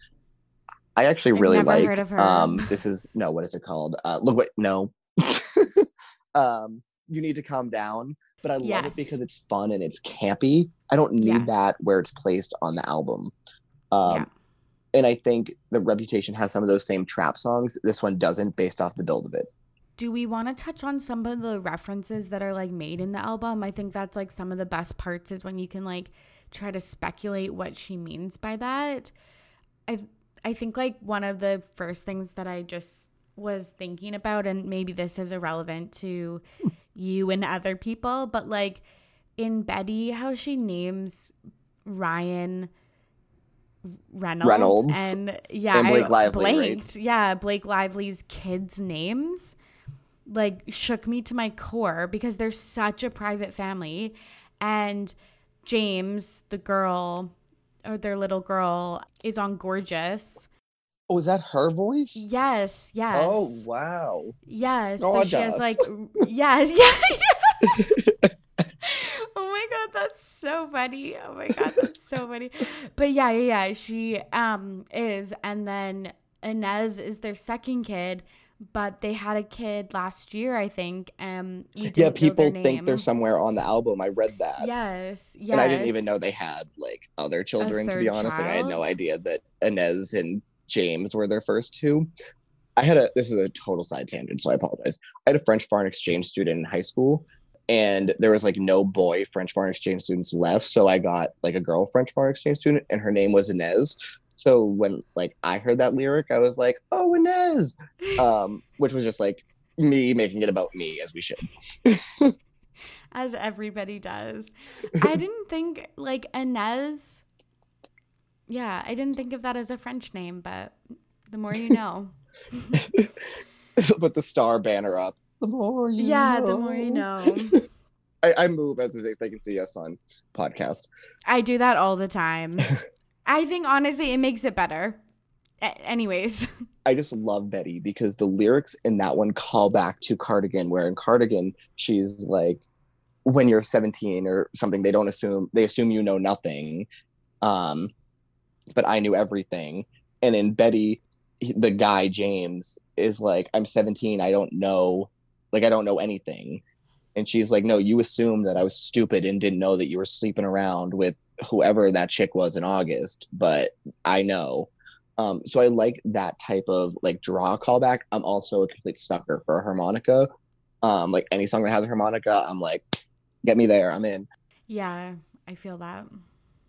i actually I've really like um this is no what is it called uh look what no um you need to calm down but i yes. love it because it's fun and it's campy i don't need yes. that where it's placed on the album um yeah. and i think the reputation has some of those same trap songs this one doesn't based off the build of it do we want to touch on some of the references that are like made in the album? I think that's like some of the best parts is when you can like try to speculate what she means by that. I I think like one of the first things that I just was thinking about and maybe this is irrelevant to you and other people, but like in Betty how she names Ryan Reynolds, Reynolds. and yeah, And Blake Lively, right? Yeah, Blake Lively's kids' names like shook me to my core because they're such a private family, and James, the girl or their little girl, is on Gorgeous. Oh, is that her voice? Yes, yes. Oh wow. Yes. So she has like yes, yeah. oh my god, that's so funny. Oh my god, that's so funny. But yeah, yeah, yeah. She um is and then Inez is their second kid, but they had a kid last year, I think. Um Yeah, people think they're somewhere on the album. I read that. Yes, yes. And I didn't even know they had like other children, to be honest. And I had no idea that Inez and James were their first two. I had a this is a total side tangent, so I apologize. I had a French foreign exchange student in high school, and there was like no boy French foreign exchange students left. So I got like a girl French foreign exchange student, and her name was Inez. So when like I heard that lyric, I was like, "Oh, Inez," um, which was just like me making it about me, as we should. As everybody does. I didn't think like Inez. Yeah, I didn't think of that as a French name, but the more you know. Put the star banner up. The more you yeah, the more you know. I, I move as they, they can see us on podcast. I do that all the time. I think honestly it makes it better. A- anyways. I just love Betty because the lyrics in that one call back to Cardigan, where in Cardigan she's like, when you're 17 or something, they don't assume they assume you know nothing, um, but I knew everything. And in Betty, the guy James is like, I'm 17, I don't know, like I don't know anything. And she's like, No, you assumed that I was stupid and didn't know that you were sleeping around with whoever that chick was in August, but I know. Um, so I like that type of like draw callback. I'm also a complete sucker for a harmonica. Um, like any song that has a harmonica, I'm like, get me there, I'm in. Yeah, I feel that.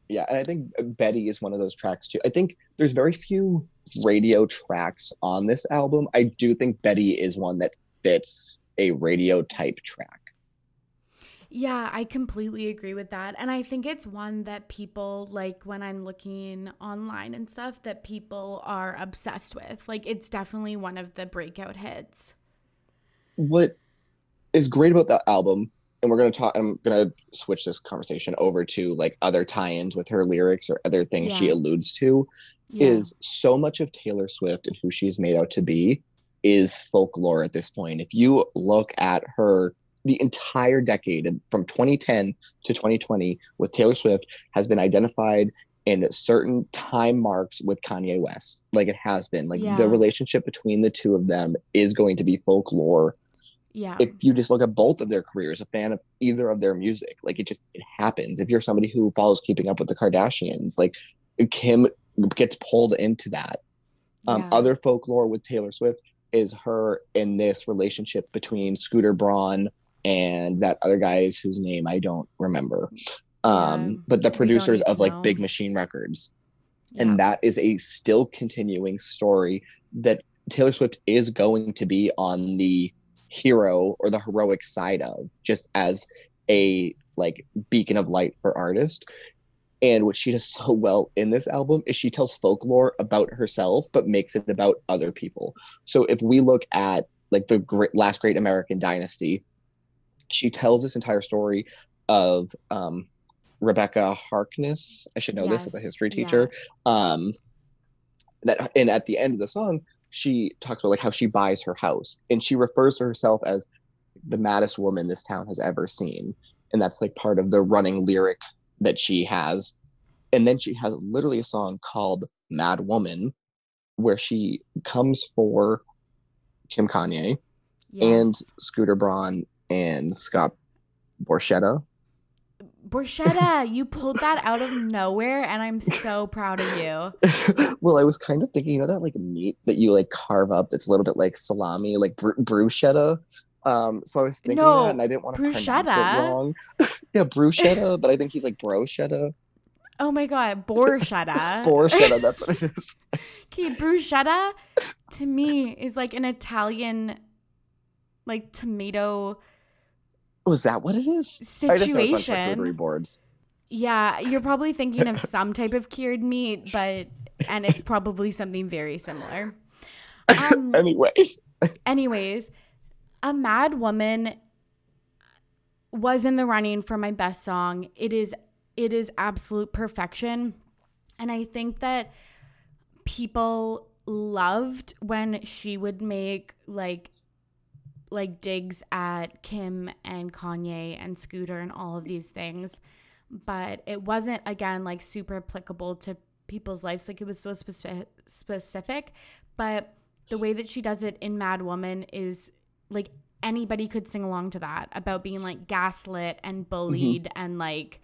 Yeah, and I think Betty is one of those tracks too. I think there's very few radio tracks on this album. I do think Betty is one that fits a radio type track. Yeah, I completely agree with that. And I think it's one that people like when I'm looking online and stuff that people are obsessed with. Like it's definitely one of the breakout hits. what is great about that album and we're going to talk i'm going to switch this conversation over to like other tie-ins with her lyrics or other things she alludes to Yeah. is so much of taylor swift and who she's made out to be is folklore at this point if you look at her the entire decade from 2010 to 2020 with taylor swift has been identified in certain time marks with kanye west like it has been like Yeah. the relationship between the two of them is going to be folklore yeah. if you just look at both of their careers, a fan of either of their music, like it just it happens. If you're somebody who follows Keeping Up with the Kardashians, like Kim gets pulled into that. Um, Yeah. Other folklore with Taylor Swift is her in this relationship between Scooter Braun and that other guy's whose name I don't remember. Um, Yeah, but the producers of like know. Big Machine Records yeah. and that is a still continuing story that Taylor Swift is going to be on the hero or the heroic side of just as a like beacon of light for artist and what she does so well in this album is she tells folklore about herself but makes it about other people so if we look at like the great, last great american dynasty she tells this entire story of um rebecca harkness. I should know this as a Yes, history yeah. teacher. Um that and at the end of the song she talks about like how she buys her house and she refers to herself as the maddest woman this town has ever seen and that's like part of the running lyric that she has. And then she has literally a song called mad woman where she comes for kim kanye and scooter braun and scott borchetta Borchetta, you pulled that out of nowhere and I'm so proud of you. well, I was kind of thinking, you know, that like meat that you like carve up that's a little bit like salami, like br- bruschetta. Um, so I was thinking No, that, and I didn't want to pronounce it bruschetta? wrong. yeah, bruschetta, but I think he's like brochetta. Oh my god, Borchetta. borschetta. That's what it is. Okay, bruschetta to me is like an Italian like tomato Was that what it is? I just on situation. boards. Yeah, you're probably thinking of some type of cured meat, but and it's probably something very similar. Um, anyway. anyways, a mad woman was in the running for my best song. It is it is absolute perfection. And I think that people loved when she would make like like digs at Kim and Kanye and Scooter and all of these things. But it wasn't again like super applicable to people's lives like it was so specific specific, but the way that she does it in Mad Woman is like anybody could sing along to that about being like gaslit and bullied mm-hmm. and like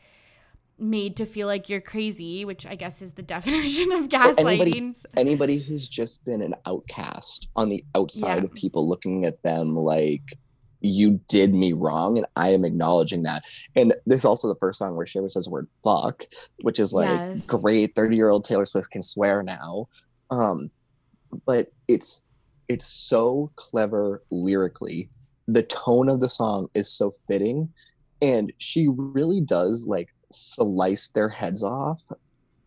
made to feel like you're crazy, which I guess is the definition of gaslighting. Anybody, anybody, who's just been an outcast on the outside yeah. of people looking at them like you did me wrong and I am acknowledging that. And this is also the first song where she ever says the word fuck, which is like yes. great 30 year old Taylor Swift can swear now. Um, but it's it's so clever lyrically. The tone of the song is so fitting. And she really does like slice their heads off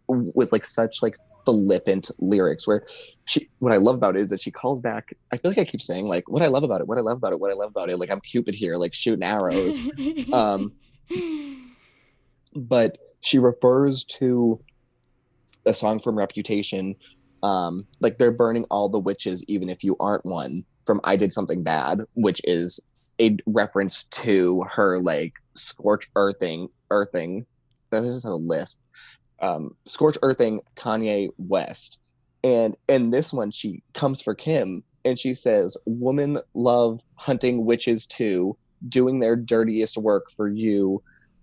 with like such like flippant lyrics where she what I love about it is that she calls back I feel like I keep saying like what I love about it, what I love about it, what I love about it. Like I'm Cupid here, like shooting arrows. um but she refers to a song from Reputation, um, like they're burning all the witches, even if you aren't one, from I Did Something Bad, which is a reference to her like scorch earthing earthing that does have a lisp. Um, Scorch Earthing Kanye West. And in this one, she comes for Kim and she says, Women love hunting witches too, doing their dirtiest work for you.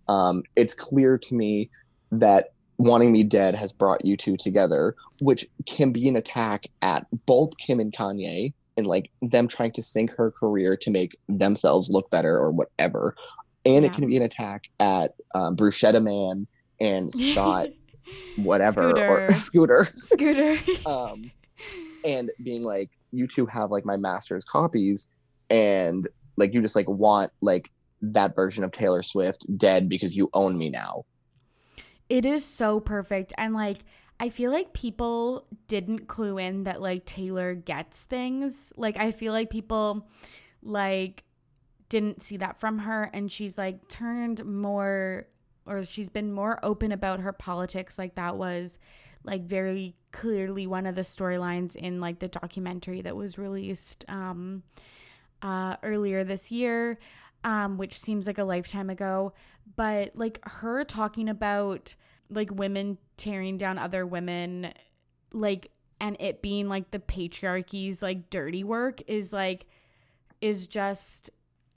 Um, it's clear to me that wanting me dead has brought you two together, which can be an attack at both Kim and Kanye and like them trying to sink her career to make themselves look better or whatever and yeah. it can be an attack at um, Bruschetta Man and Scott, whatever Scooter. or Scooter, Scooter, um, and being like, you two have like my master's copies, and like you just like want like that version of Taylor Swift dead because you own me now. It is so perfect, and like. I feel like people didn't clue in that like Taylor gets things. Like I feel like people like didn't see that from her. And she's like turned more or she's been more open about her politics. Like that was like very clearly one of the storylines in like the documentary that was released um uh earlier this year um which seems like a lifetime ago. But like her talking about like women tearing down other women like and it being like the patriarchy's like dirty work is like is just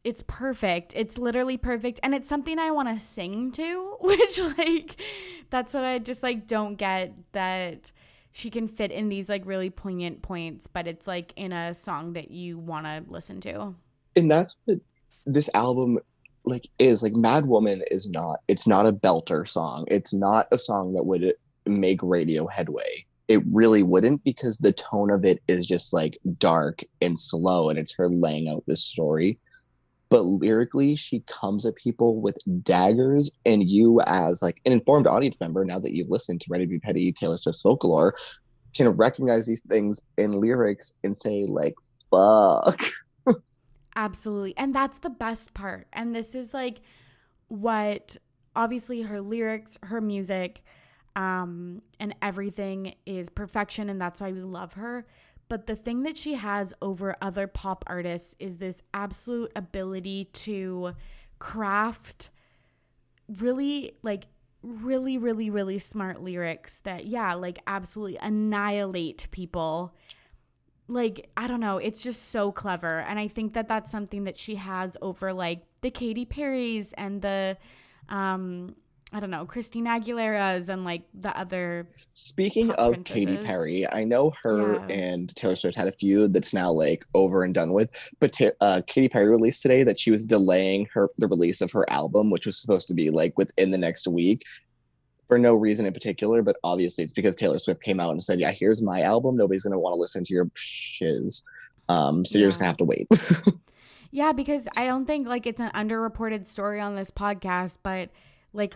it's perfect. It's literally perfect. And it's something I want to sing to, which like that's what I just like don't get that she can fit in these like really poignant points, but it's like in a song that you want to listen to. And that's what this album like is like Mad Woman is not it's not a belter song. It's not a song that would make radio headway. It really wouldn't because the tone of it is just like dark and slow and it's her laying out this story but lyrically she comes at people with daggers and you as like an informed audience member now that you've listened to ready to be petty taylor swift's folklore can recognize these things in lyrics and say like fuck. Absolutely and that's the best part and this is like what obviously her lyrics her music um and everything is perfection and that's why we love her but the thing that she has over other pop artists is this absolute ability to craft really like really really really smart lyrics that yeah like absolutely annihilate people. Like i don't know it's just so clever. And i think that that's something that she has over like the Katy Perry's and the um I don't know, Christina Aguilera's and like the other. Speaking of Katy Perry, I know her yeah. and Taylor Swift had a feud that's now like over and done with. But uh, Katy Perry released today that she was delaying her the release of her album, which was supposed to be like within the next week, for no reason in particular. But obviously, it's because Taylor Swift came out and said, "Yeah, here's my album. Nobody's gonna want to listen to your shiz." Um, so yeah. you're just gonna have to wait. yeah, because I don't think like it's an underreported story on this podcast, but like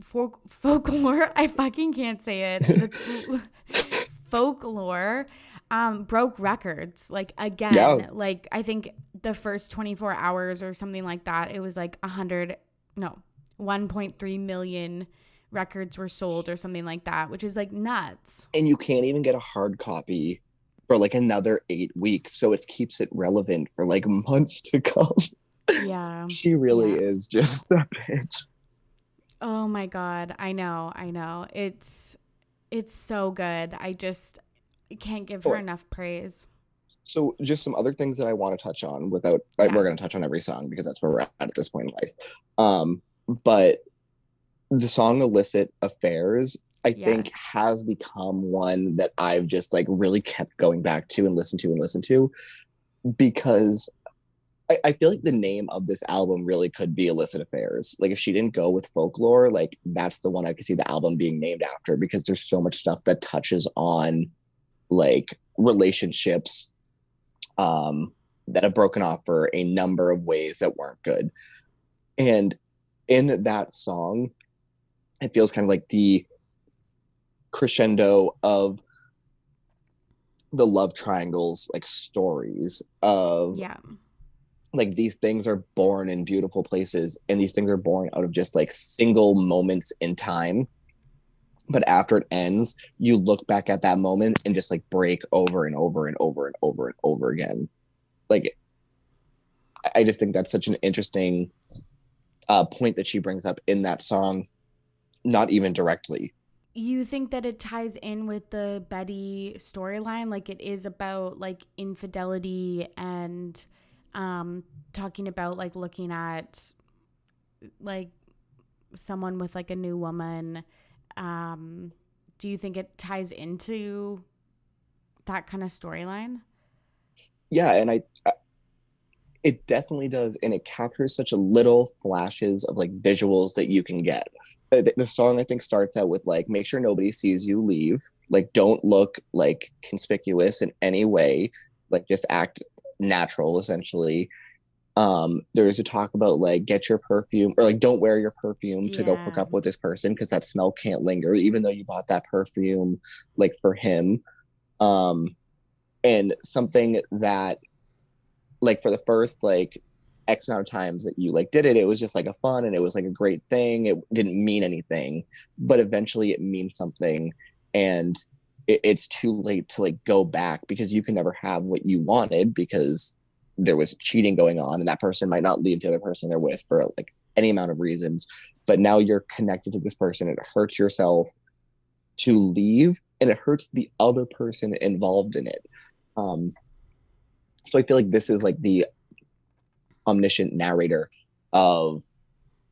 folk folklore. I fucking can't say it. folklore um broke records like again yeah. like i think the first 24 hours or something like that it was like 100 no 1.3 million records were sold or something like that which is like nuts and you can't even get a hard copy for like another eight weeks so it keeps it relevant for like months to come yeah she really yeah. is just that bitch oh my god. I know i know. It's it's so good. I just can't give her enough praise. So just some other things that i want to touch on without yes. we're going to touch on every song because that's where we're at at this point in life. Um but the song illicit affairs I yes. think has become one that I've just like really kept going back to and listen to and listen to because I, I, feel like the name of this album really could be Illicit Affairs. Like if she didn't go with folklore, like that's the one I could see the album being named after because there's so much stuff that touches on like relationships um that have broken off for a number of ways that weren't good. And in that song, it feels kind of like the crescendo of the love triangles like stories of yeah like these things are born in beautiful places and these things are born out of just like single moments in time. But after it ends you look back at that moment and just like break over and over and over and over and over again. Like i just think that's such an interesting uh, point that she brings up in that song not even directly. You think that it ties in with the Betty storyline? Like it is about like infidelity and um talking about like looking at like someone with like a new woman um do you think it ties into that kind of storyline? Yeah and I, I it definitely does and it captures such a little flashes of like visuals that you can get. The, the song i think starts out with like make sure nobody sees you leave. Like don't look like conspicuous in any way. Like just act natural essentially um there's a talk about like get your perfume or like don't wear your perfume to yeah. go hook up with this person because that smell can't linger even though you bought that perfume like for him um and something that like for the first like X amount of times that you like did it, it was just like a fun and it was like a great thing. It didn't mean anything, but eventually it means something, and it, it's too late to like go back because you can never have what you wanted because there was cheating going on, and that person might not leave the other person they're with for like any amount of reasons. But now you're connected to this person. It hurts yourself to leave, and it hurts the other person involved in it. Um, so I feel like this is like the omniscient narrator of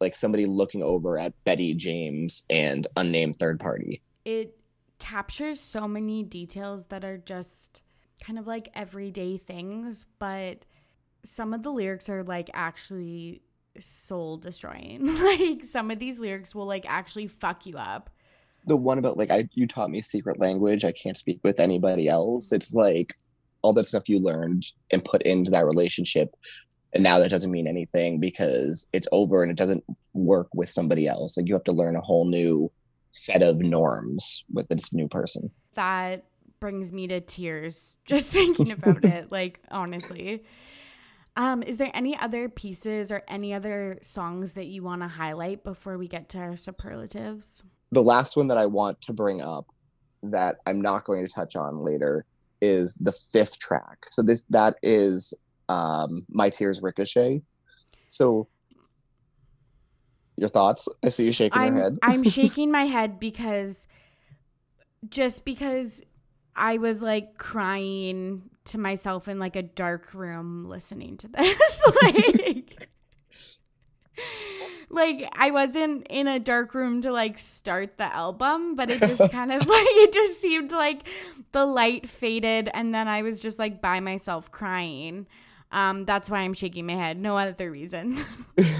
like somebody looking over at Betty James and unnamed third party. It captures so many details that are just kind of like everyday things, but some of the lyrics are like actually soul destroying. like some of these lyrics will like actually fuck you up. The one about like I you taught me secret language, I can't speak with anybody else. It's like all that stuff you learned and put into that relationship and now that doesn't mean anything because it's over and it doesn't work with somebody else like you have to learn a whole new set of norms with this new person that brings me to tears just thinking about it like honestly um is there any other pieces or any other songs that you want to highlight before we get to our superlatives the last one that i want to bring up that i'm not going to touch on later is the fifth track. So this that is um, My Tears Ricochet. So your thoughts? I see you shaking I'm, your head. I'm shaking my head because just because I was like crying to myself in like a dark room listening to this. like like I wasn't in a dark room to like start the album, but it just kind of like it just seemed like the light faded and then I was just like by myself crying. Um, that's why I'm shaking my head. No other reason.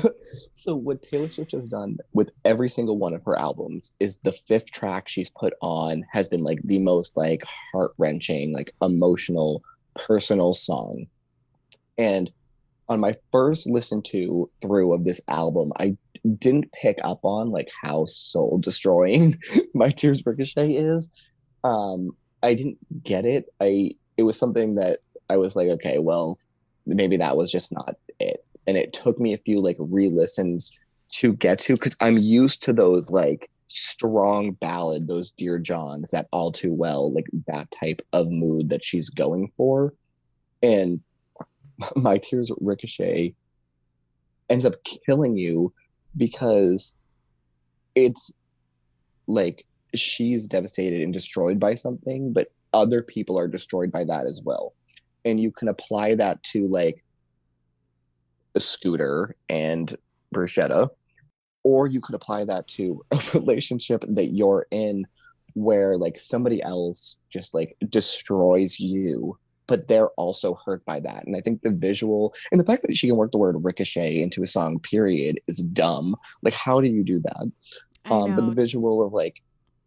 so what Taylor Swift has done with every single one of her albums is the fifth track she's put on has been like the most like heart wrenching, like emotional, personal song. And on my first listen to through of this album, I didn't pick up on like how soul destroying my tears ricochet is. Um, I didn't get it. I it was something that I was like, okay, well, maybe that was just not it. And it took me a few like re-listens to get to because I'm used to those like strong ballad, those Dear Johns, that all too well, like that type of mood that she's going for. And my tears ricochet ends up killing you because it's like she's devastated and destroyed by something, but other people are destroyed by that as well. And you can apply that to like a scooter and Borchetta, or you could apply that to a relationship that you're in where like somebody else just like destroys you but they're also hurt by that. And I think the visual and the fact that she can work the word ricochet into a song, period, is dumb. Like, how do you do that? Um, but the visual of like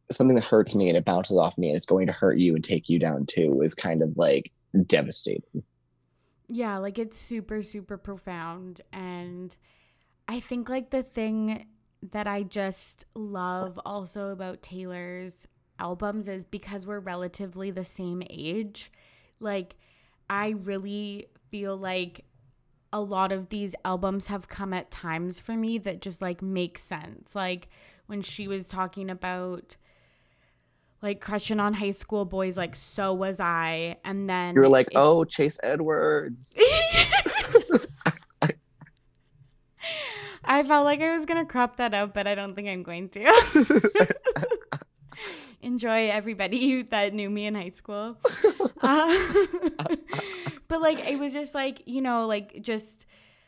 something that hurts me and it bounces off me and it's going to hurt you and take you down too is kind of like devastating. Yeah, like it's super, super profound. And I think like the thing that I just love also about Taylor's albums is because we're relatively the same age like, I really feel like a lot of these albums have come at times for me that just like make sense. Like when she was talking about like crushing on high school boys, like so was I. And then you're like, oh, Chase Edwards. I felt like I was gonna crop that out, but I don't think I'm going to. enjoy everybody that knew me in high school. Uh, but like, it was just like, you know, like just,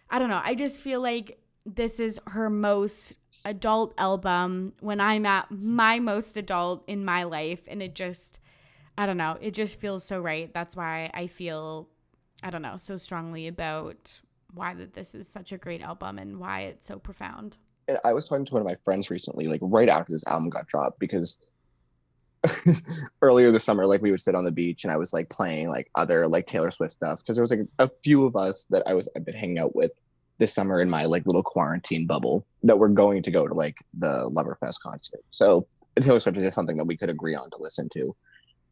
I don't know. I just feel like this is her most adult album when I'm at my most adult in my life. And it just, I don't know, it just feels so right. That's why I feel, I don't know, so strongly about why that this is such a great album and why it's so profound. And I was talking to one of my friends recently, like right after this album got dropped, because earlier this summer, like we would sit on the beach and I was like playing like other like Taylor Swift stuff because there was like a few of us that I was I've been hanging out with this summer in my like little quarantine bubble that we're going to go to like the Loverfest concert. So Taylor Swift is just something that we could agree on to listen to.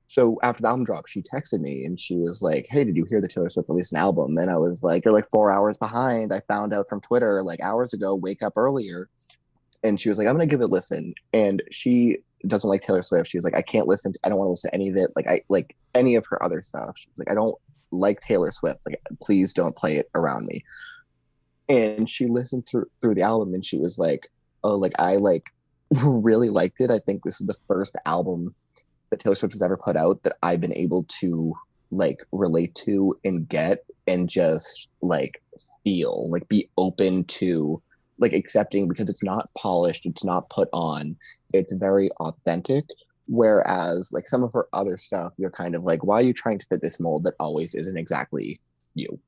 So after the album dropped, she texted me and she was like, "Hey, did you hear the Taylor Swift released an album?" And I was like, "You're like four hours behind. I found out from Twitter like hours ago. Wake up earlier." And she was like, "I'm gonna give it a listen." And she doesn't like Taylor Swift. She was like, I can't listen. To, I don't want to listen to any of it. Like I like any of her other stuff. She was like, I don't like Taylor Swift. Like please don't play it around me. And she listened through through the album and she was like, oh, like I like really liked it. I think this is the first album that Taylor Swift has ever put out that I've been able to like relate to and get and just like feel like be open to like accepting because it's not polished, it's not put on, it's very authentic. Whereas like some of her other stuff, you're kind of like, why are you trying to fit this mold that always isn't exactly you?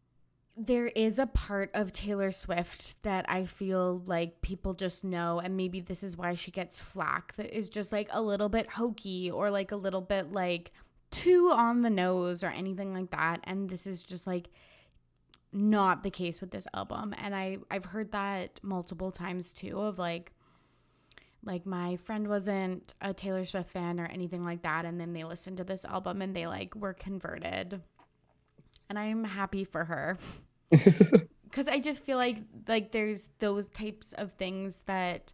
There is a part of Taylor Swift that I feel like people just know, and maybe this is why she gets flack, that is just like a little bit hokey or like a little bit like too on the nose or anything like that. And this is just like, not the case with this album and i i've heard that multiple times too of like like my friend wasn't a taylor swift fan or anything like that and then they listened to this album and they like were converted and i'm happy for her because i just feel like like there's those types of things that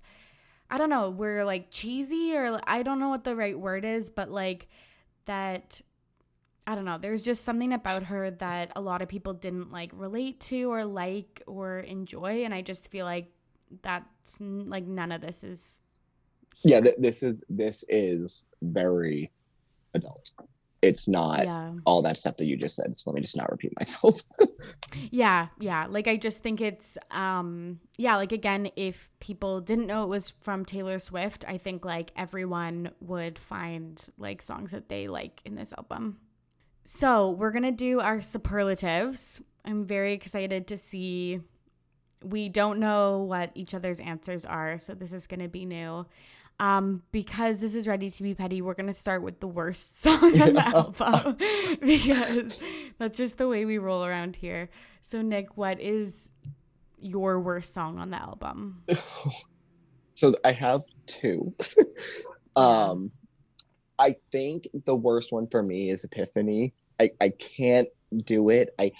i don't know we're like cheesy or i don't know what the right word is but like that I don't know. There's just something about her that a lot of people didn't like relate to or like or enjoy, and I just feel like that's like none of this is. Here. Yeah, th- this is this is very adult. It's not yeah. all that stuff that you just said. So let me just not repeat myself. yeah, yeah. Like I just think it's um yeah, like again, if people didn't know it was from Taylor Swift, I think like everyone would find like songs that they like in this album. So we're going to do our superlatives. I'm very excited to see. We don't know what each other's answers are, so this is going to be new. Um, because this is ready to be petty, we're gonna start with the worst song on the album because that's just the way we roll around here. So, Nick, what is your worst song on the album? so I have two. um I think the worst one for me is Epiphany. I, I can't do it. I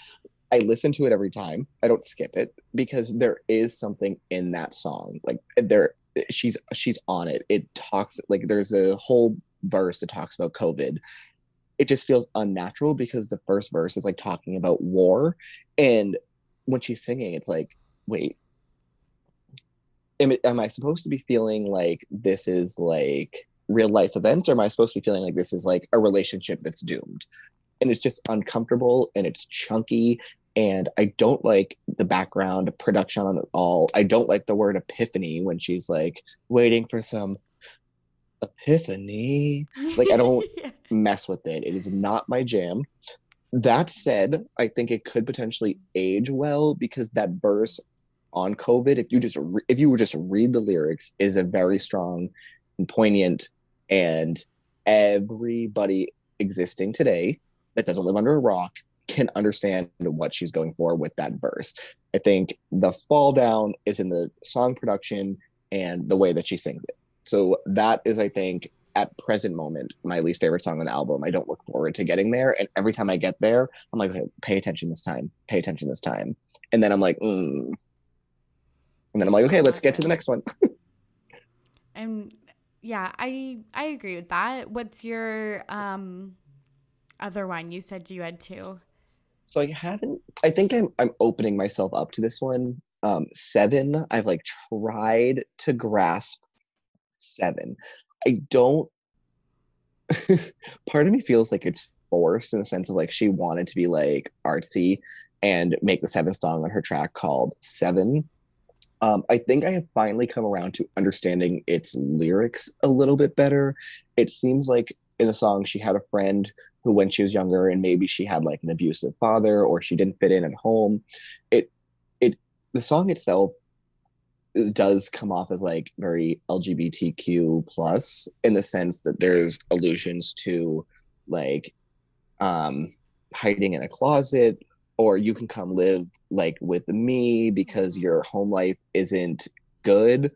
I listen to it every time. I don't skip it because there is something in that song. Like there she's she's on it. It talks like there's a whole verse that talks about COVID. It just feels unnatural because the first verse is like talking about war and when she's singing it's like wait am, am I supposed to be feeling like this is like real life events, or am I supposed to be feeling like this is like a relationship that's doomed? And it's just uncomfortable and it's chunky and I don't like the background production on it all. I don't like the word epiphany when she's like waiting for some epiphany. Like I don't yeah. mess with it. It is not my jam. That said, I think it could potentially age well because that verse on COVID, if you just re- if you were just read the lyrics, is a very strong and poignant, and everybody existing today that doesn't live under a rock can understand what she's going for with that verse. I think the fall down is in the song production and the way that she sings it. So that is, I think, at present moment, my least favorite song on the album. I don't look forward to getting there. And every time I get there, I'm like, okay, pay attention this time, pay attention this time. And then I'm like, mm, and then I'm like, okay, let's get to the next one. and yeah, I I agree with that. What's your um other one? You said you had two. So I haven't. I think I'm I'm opening myself up to this one. Um, seven. I've like tried to grasp seven. I don't. part of me feels like it's forced in the sense of like she wanted to be like artsy and make the seventh song on her track called Seven um, I think I have finally come around to understanding its lyrics a little bit better. It seems like in the song she had a friend who, when she was younger, and maybe she had like an abusive father or she didn't fit in at home. It, it, the song itself does come off as like very LGBTQ plus in the sense that there's allusions to like um hiding in a closet or you can come live like with me because your home life isn't good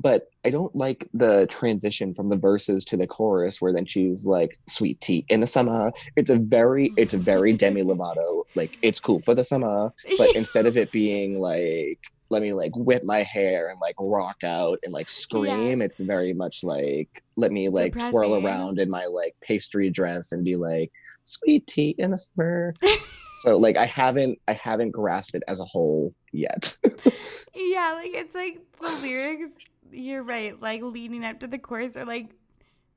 but i don't like the transition from the verses to the chorus where then she's like sweet tea in the summer it's a very it's a very demi lovato like it's cool for the summer but instead of it being like let me like whip my hair and like rock out and like scream. Yeah. It's very much like let me like Depressing. twirl around in my like pastry dress and be like sweet tea in a spur. so like I haven't I haven't grasped it as a whole yet. yeah, like it's like the lyrics. You're right. Like leading up to the chorus or like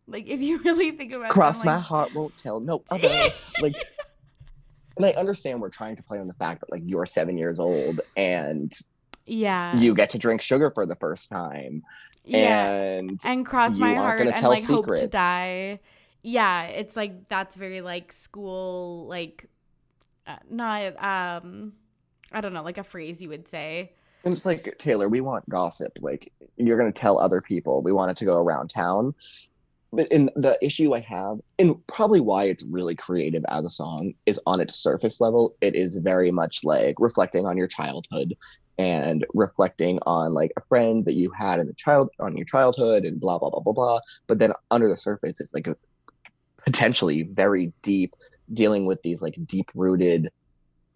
like if you really think about it, cross them, my like... heart won't tell no other like and I understand we're trying to play on the fact that like you're seven years old and yeah you get to drink sugar for the first time yeah. and and cross my heart and like secrets. hope to die yeah it's like that's very like school like uh, not um i don't know like a phrase you would say it's like taylor we want gossip like you're going to tell other people we want it to go around town but in the issue I have, and probably why it's really creative as a song, is on its surface level, it is very much like reflecting on your childhood and reflecting on like a friend that you had in the child on your childhood and blah blah blah blah blah. But then under the surface, it's like a potentially very deep, dealing with these like deep rooted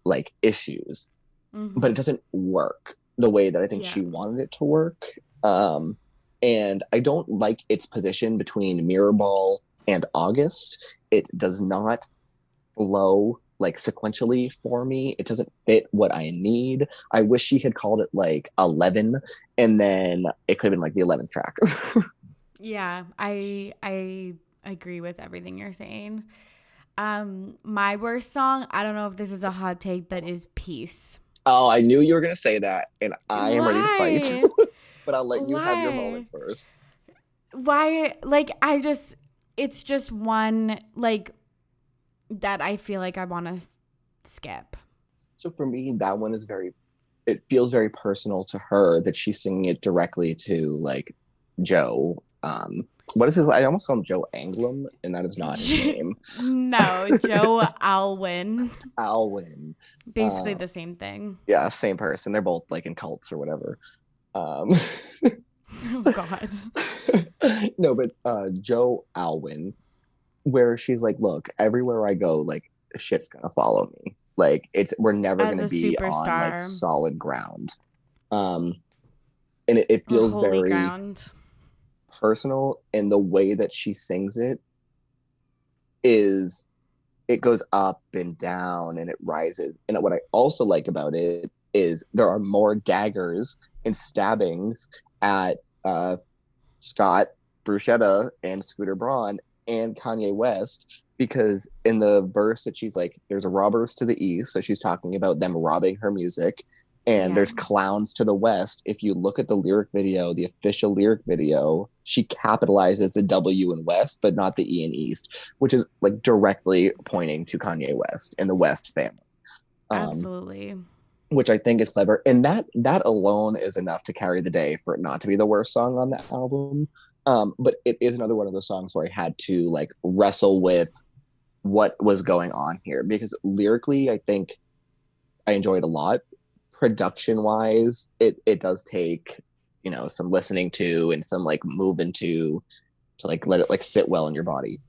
like issues. Mm-hmm. But it doesn't work the way that I think yeah. she wanted it to work. Um, and I don't like its position between Mirrorball and August. It does not flow like sequentially for me. It doesn't fit what I need. I wish she had called it like 11 and then it could have been like the 11th track. yeah, I I agree with everything you're saying. Um my worst song, I don't know if this is a hot take, but is Peace. Oh, I knew you were going to say that and I am ready to fight. but I'll let you Why? have your moment first. Why like I just it's just one like that I feel like I want to skip. So for me, that one is very, it feels very personal to her that she's singing it directly to like Joe. Um, what is his? I almost call him Joe Anglim, and that is not his name. no, Joe Alwyn. Alwyn. Basically Uh, the same thing. Yeah, same person. They're both like in cults or whatever. Um, Oh God. no, but uh, Joe Alwyn, where she's like, look, everywhere I go, like shit's gonna follow me. Like it's we're never As gonna be on like solid ground. Um, and it, it feels holy very ground. Personal, and the way that she sings it is it goes up and down and it rises. And what I also like about it is there are more daggers and stabbings at uh, Scott, Borchetta, and Scooter Braun and Kanye West because in the verse that she's like, there's robbers to the east, so she's talking about them robbing her music, and Yeah. there's clowns to the west. If you look at the lyric video, the official lyric video, she capitalizes the W in West, but not the E in East, which is like directly pointing to Kanye West and the West family. Um, Absolutely. which I think is clever. And that that alone is enough to carry the day for it not to be the worst song on the album. Um, but it is another one of those songs where I had to like wrestle with what was going on here because lyrically, I think I enjoyed a lot. Production wise, it it does take you know some listening to and some like moving to to like let it like sit well in your body.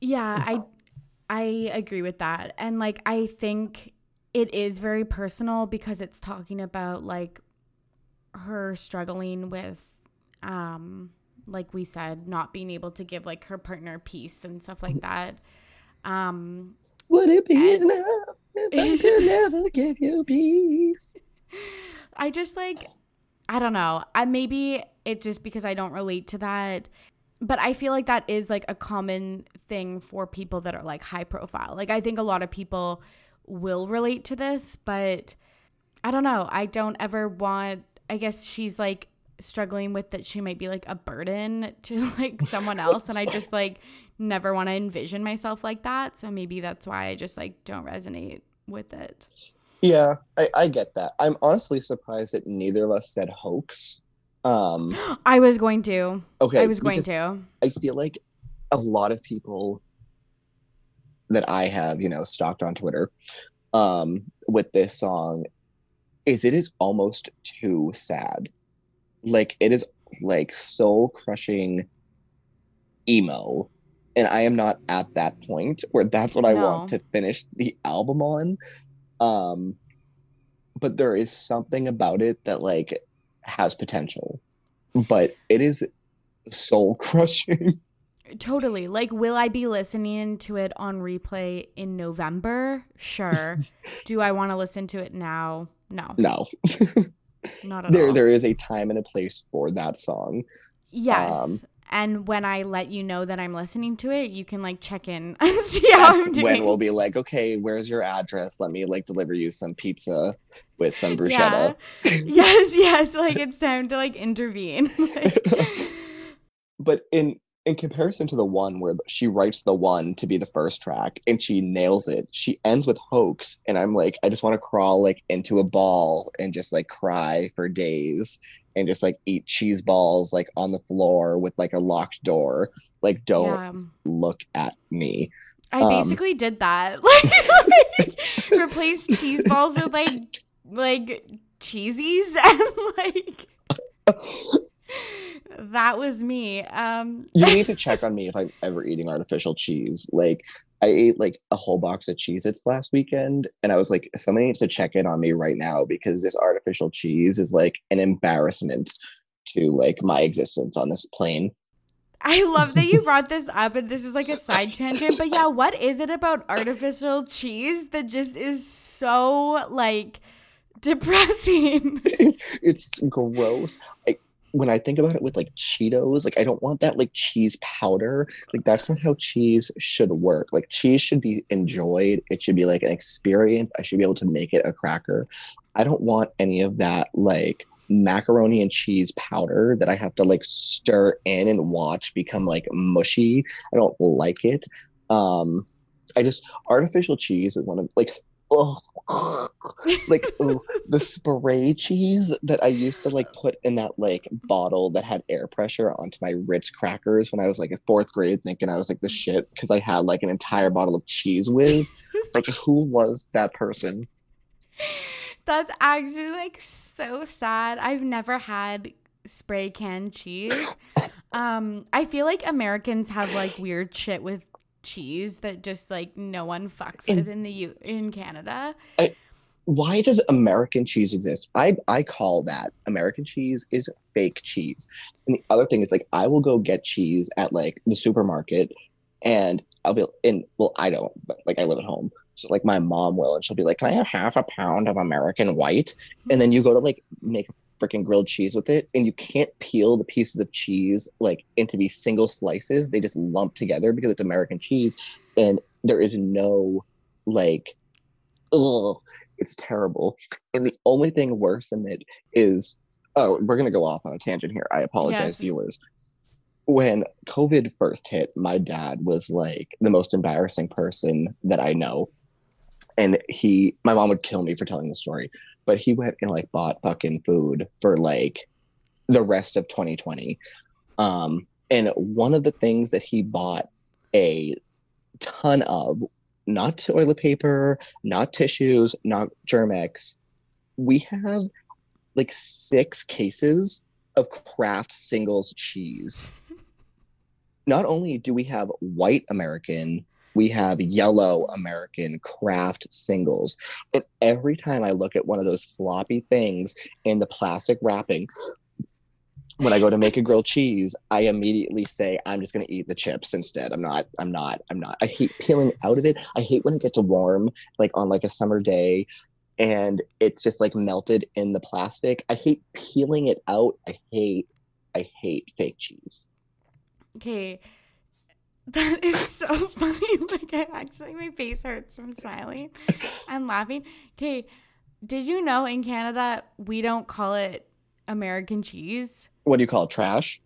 Yeah, I I agree with that. And like I think it is very personal because it's talking about like her struggling with um like we said not being able to give like her partner peace and stuff like that. Um Would it be And- enough if I could never give you peace? I just like I don't know. I maybe it's just because I don't relate to that. But I feel like that is like a common thing for people that are like high profile. Like I think a lot of people will relate to this, but I don't know. I don't ever want I guess she's like struggling with that she might be like a burden to like someone else and I just like never want to envision myself like that. So maybe that's why I just like don't resonate with it. Yeah, I, I get that. I'm honestly surprised that neither of us said hoax. Um, I was going to. okay, I was going to. I feel like a lot of people that I have, you know, stalked on Twitter, um, with this song, is it is almost too sad. Like it is like soul crushing emo, and I am not at that point where that's what I want to finish the album on. Um, but there is something about it that like has potential, but it is soul crushing. Totally. Like, will I be listening to it on replay in November? Sure. Do I want to listen to it now? No, no, not at there all. there is a time and a place for that song. yes. um, and when I let you know that I'm listening to it, you can like check in and see how I'm doing. when we'll be like, okay, where's your address? Let me like deliver you some pizza with some bruschetta. Yeah. yes, yes. Like it's time to like intervene. Like- but in in comparison to the one where she writes the one to be the first track and she nails it, she ends with hoax, and I'm like, I just want to crawl like into a ball and just like cry for days and just like eat cheese balls like on the floor with like a locked door. Like, don't Yeah. look at me. I Um, basically did that. Like, like replace cheese balls with like like cheesies and like that was me. Um you need to check on me if I'm ever eating artificial cheese. Like I ate like a whole box of Cheez Its last weekend and I was like, somebody needs to check in on me right now because this artificial cheese is like an embarrassment to like my existence on this plane. I love that you brought this up and this is like a side tangent, but yeah, what is it about artificial cheese that just is so like depressing? it's gross. I, when I think about it with like Cheetos, like I don't want that like cheese powder. Like that's not how cheese should work. Like cheese should be enjoyed. It should be like an experience. I should be able to make it a cracker. I don't want any of that like macaroni and cheese powder that I have to like stir in and watch become like mushy. I don't like it. Um I just artificial cheese is one of like oh, like ooh, the spray cheese that I used to like put in that like bottle that had air pressure onto my Ritz crackers when I was like in fourth grade, thinking I was like the shit because I had like an entire bottle of Cheez Whiz. like, who was that person? That's actually like so sad. I've never had spray can cheese. Um, I feel like Americans have like weird shit with cheese that just like no one fucks In- with in the U in Canada. Why does American cheese exist? I I call that American cheese is fake cheese. And the other thing is like I will go get cheese at like the supermarket and I'll be in well, I don't, but like I live at home. So like my mom will and she'll be like, Can I have half a pound of American white? And then you go to like make freaking grilled cheese with it and you can't peel the pieces of cheese like into be single slices. They just lump together because it's American cheese and there is no like ugh, it's terrible. And the only thing worse than it is oh, we're gonna go off on a tangent here. I apologize, Yes. viewers. When COVID first hit, my dad was like the most embarrassing person that I know. And he my mom would kill me for telling the story, but he went and like bought fucking food for like the rest of 2020. Um, and one of the things that he bought a ton of, not toilet paper, not tissues, not Germ-X. We have like six cases of Kraft singles cheese. Not only do we have white American, we have yellow American Kraft singles. And every time I look at one of those floppy things in the plastic wrapping, when I go to make a grilled cheese, I immediately say I'm just gonna eat the chips instead. I'm not. I'm not. I'm not. I hate peeling out of it. I hate when it gets warm, like on like a summer day, and it's just like melted in the plastic. I hate peeling it out. I hate. I hate fake cheese. Okay. That is so funny. Like I actually my face hurts from smiling and laughing. Okay. Did you know in Canada we don't call it American cheese? What do you call it? Trash?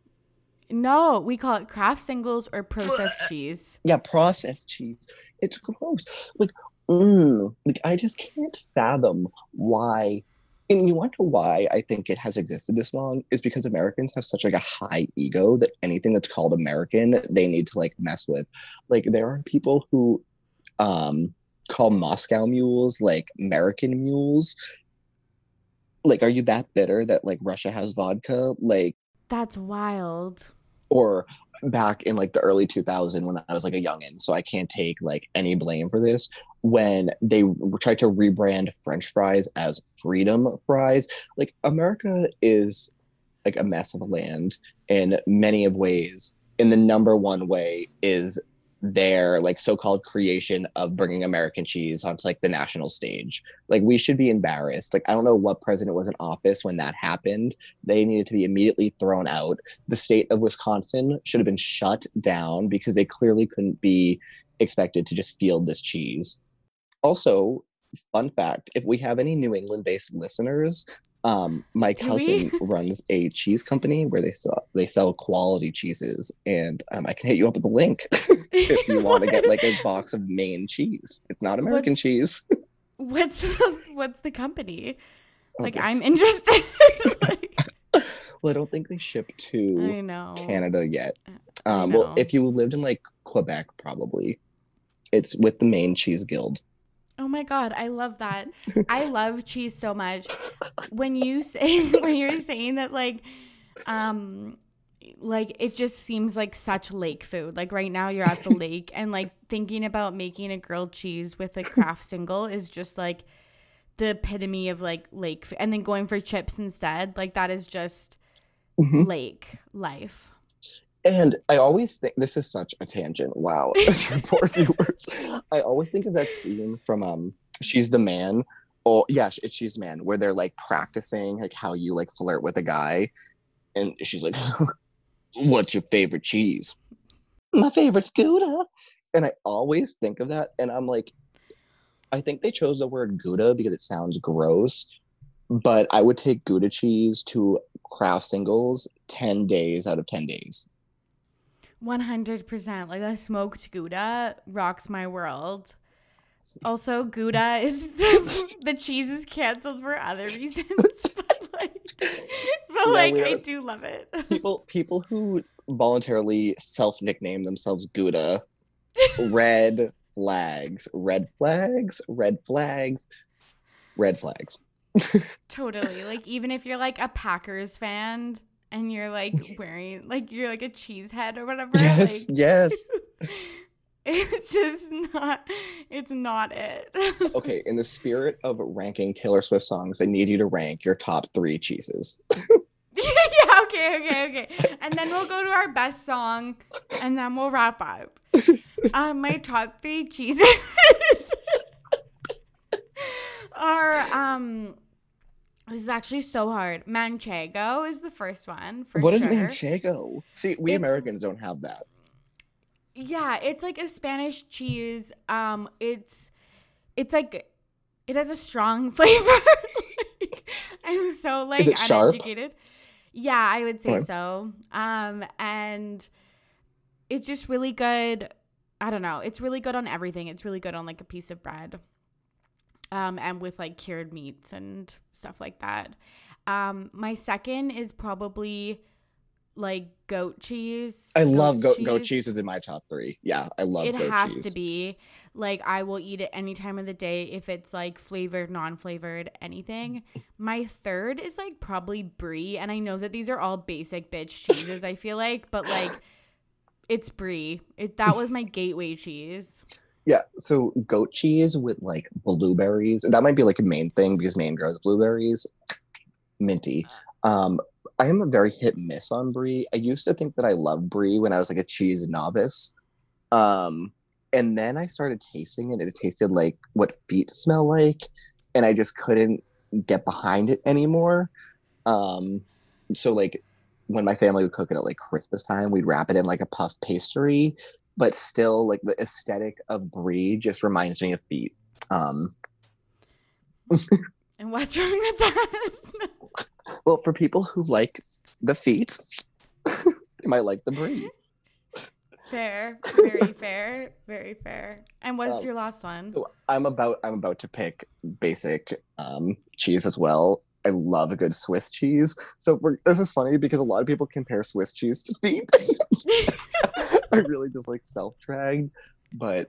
No, we call it Kraft singles or processed cheese. Yeah, processed cheese. It's gross. Like, mm, like I just can't fathom why. And you wonder why I think it has existed this long is because Americans have such like a high ego that anything that's called American they need to like mess with. Like there are people who um call Moscow mules like American mules. Like, are you that bitter that like Russia has vodka? Like That's wild. or back in like the early 2000 when I was like a youngin, so I can't take like any blame for this. When they tried to rebrand French fries as Freedom fries, like America is like a mess of a land in many of ways. And the number one way is their like so-called creation of bringing American cheese onto like the national stage. Like we should be embarrassed. Like I don't know what president was in office when that happened. They needed to be immediately thrown out the state of Wisconsin should have been shut down because they clearly couldn't be expected to just field this cheese. Also, fun fact if we have any New England based listeners, um, my Do cousin runs a cheese company where they sell they sell quality cheeses, and um, I can hit you up with a link if you want to get like a box of Maine cheese. It's not American What's- cheese. What's the, what's the company? Oh, Like I'm interested. Like, well, I don't think they ship to I know. Canada yet. I Um, well, if you lived in like Quebec, probably it's with the Maine Cheese Guild. Oh my god, I love that. I love cheese so much. When you say when you're saying that like um like it just seems like such lake food. Like right now you're at the lake and like thinking about making a grilled cheese with a Kraft single is just like the epitome of like lake food. and then going for chips instead. Like that is just Mhm. lake life. And I always think this is such a tangent. Wow, poor viewers. I always think of that scene from um, She's the Man. Oh yeah, it's She's Man, where they're like practicing like how you like flirt with a guy, and she's like, "What's your favorite cheese?" My favorite's Gouda. And I always think of that, and I'm like, I think they chose the word Gouda because it sounds gross, but I would take Gouda cheese to Kraft singles ten days out of ten days. 100%. Like a smoked Gouda rocks my world. Also, Gouda is the, the cheese is canceled for other reasons, but like, but like I do love it. people people who voluntarily self nickname themselves Gouda, red flags, red flags, red flags, red flags. totally. Like even if you're like a Packers fan and you're like wearing like you're like a cheese head or whatever. Yes, like, yes. it's just not it's not it. okay, in the spirit of ranking Taylor Swift songs, I need you to rank your top three cheeses. yeah, okay, okay, okay. And then we'll go to our best song and then we'll wrap up. Um, my top three cheeses are um this is actually so hard. Manchego is the first one. For what is sure. manchego? See, we It's- Americans don't have that. Yeah, it's like a Spanish cheese. Um, it's it's like it has a strong flavor. Like, I'm so like it sharp? Yeah, I would say Okay. so. Um, and it's just really good. I don't know. It's really good on everything. It's really good on like a piece of bread. Um, and with like cured meats and stuff like that. Um, my second is probably like goat cheese. I love goat goat cheese is in my top three. Yeah, I love it goat has cheese. to be like I will eat it any time of the day if it's like flavored, non-flavored, anything. My third is like probably brie, and I know that these are all basic bitch cheeses. I feel like, but like it's brie. It that was my gateway cheese. Yeah, so goat cheese with like blueberries. That might be like a main thing because Maine grows blueberries. Minty. Um, I am a very hit miss on brie. I used to think that I loved brie when I was like a cheese novice. Um, and then I started tasting it, and it tasted like what feet smell like, and I just couldn't get behind it anymore. Um, so like when my family would cook it at like Christmas time, we'd wrap it in like a puff pastry, but still like the aesthetic of brie just reminds me of feet. Um, And what's wrong with that? well, for people who like the feet, they might like the brie. fair, very fair, very fair. And what's Um, your last one? So I'm about I'm about to pick basic um, cheese as well. I love a good Swiss cheese. So this is funny because a lot of people compare Swiss cheese to feet. I really just like self dragged, but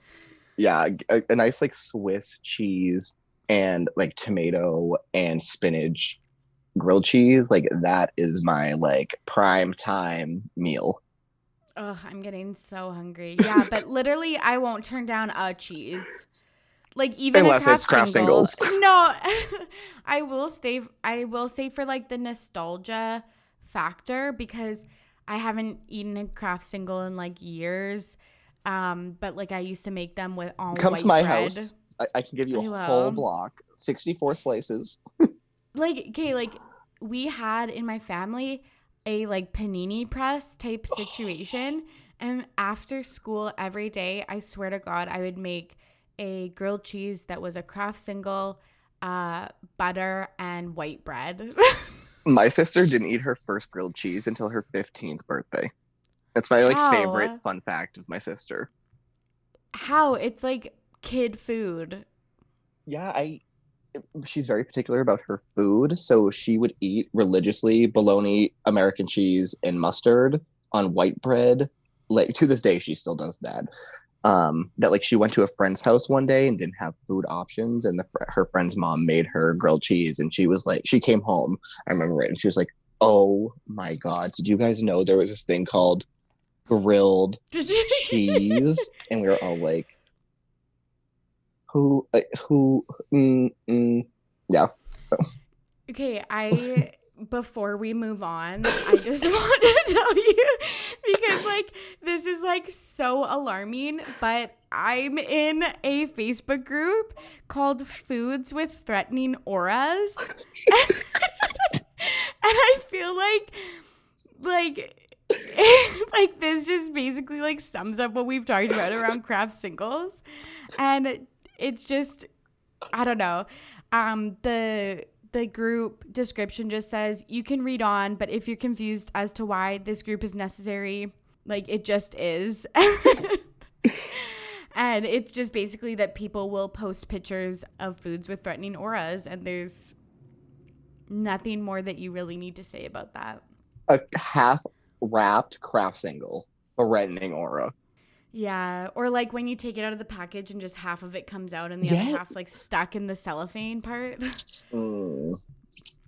yeah, a, a nice like Swiss cheese and like tomato and spinach grilled cheese, like that is my like prime time meal. Ugh, I'm getting so hungry. Yeah, but literally, I won't turn down a cheese. Like even Unless it's Kraft single. singles. No, I will stay. I will stay for like the nostalgia factor because I haven't eaten a Kraft single in like years. Um, but like I used to make them with all Come to my bread. house. I, I can give you a whole block, 64 slices. like okay like we had in my family a like panini press type situation and after school every day i swear to god i would make a grilled cheese that was a Kraft single uh butter and white bread My sister didn't eat her first grilled cheese until her 15th birthday. That's my like Wow. favorite fun fact of my sister. how it's like kid food Yeah, I she's very particular about her food, so she would eat religiously bologna, American cheese, and mustard on white bread. Like to this day, she still does that. Um, that like she went to a friend's house one day and didn't have food options, and the fr- her friend's mom made her grilled cheese, and she was like, she came home. I remember it, and she was like, "Oh my god, did you guys know there was this thing called grilled cheese?" and we were all like, "Who? Uh, who? Mm, mm. Yeah." So Okay, I before we move on, I just want to tell you because like this is like so alarming, but I'm in a Facebook group called Foods with Threatening Auras. and I feel like like like this just basically like sums up what we've talked about around Kraft singles. And it's just I don't know. Um the the group description just says you can read on, but if you're confused as to why this group is necessary, like it just is. and it's just basically that people will post pictures of foods with threatening auras, and there's nothing more that you really need to say about that. A half wrapped Kraft single, threatening aura. Yeah, or like when you take it out of the package and just half of it comes out and the Yeah. other half's like stuck in the cellophane part. Mm.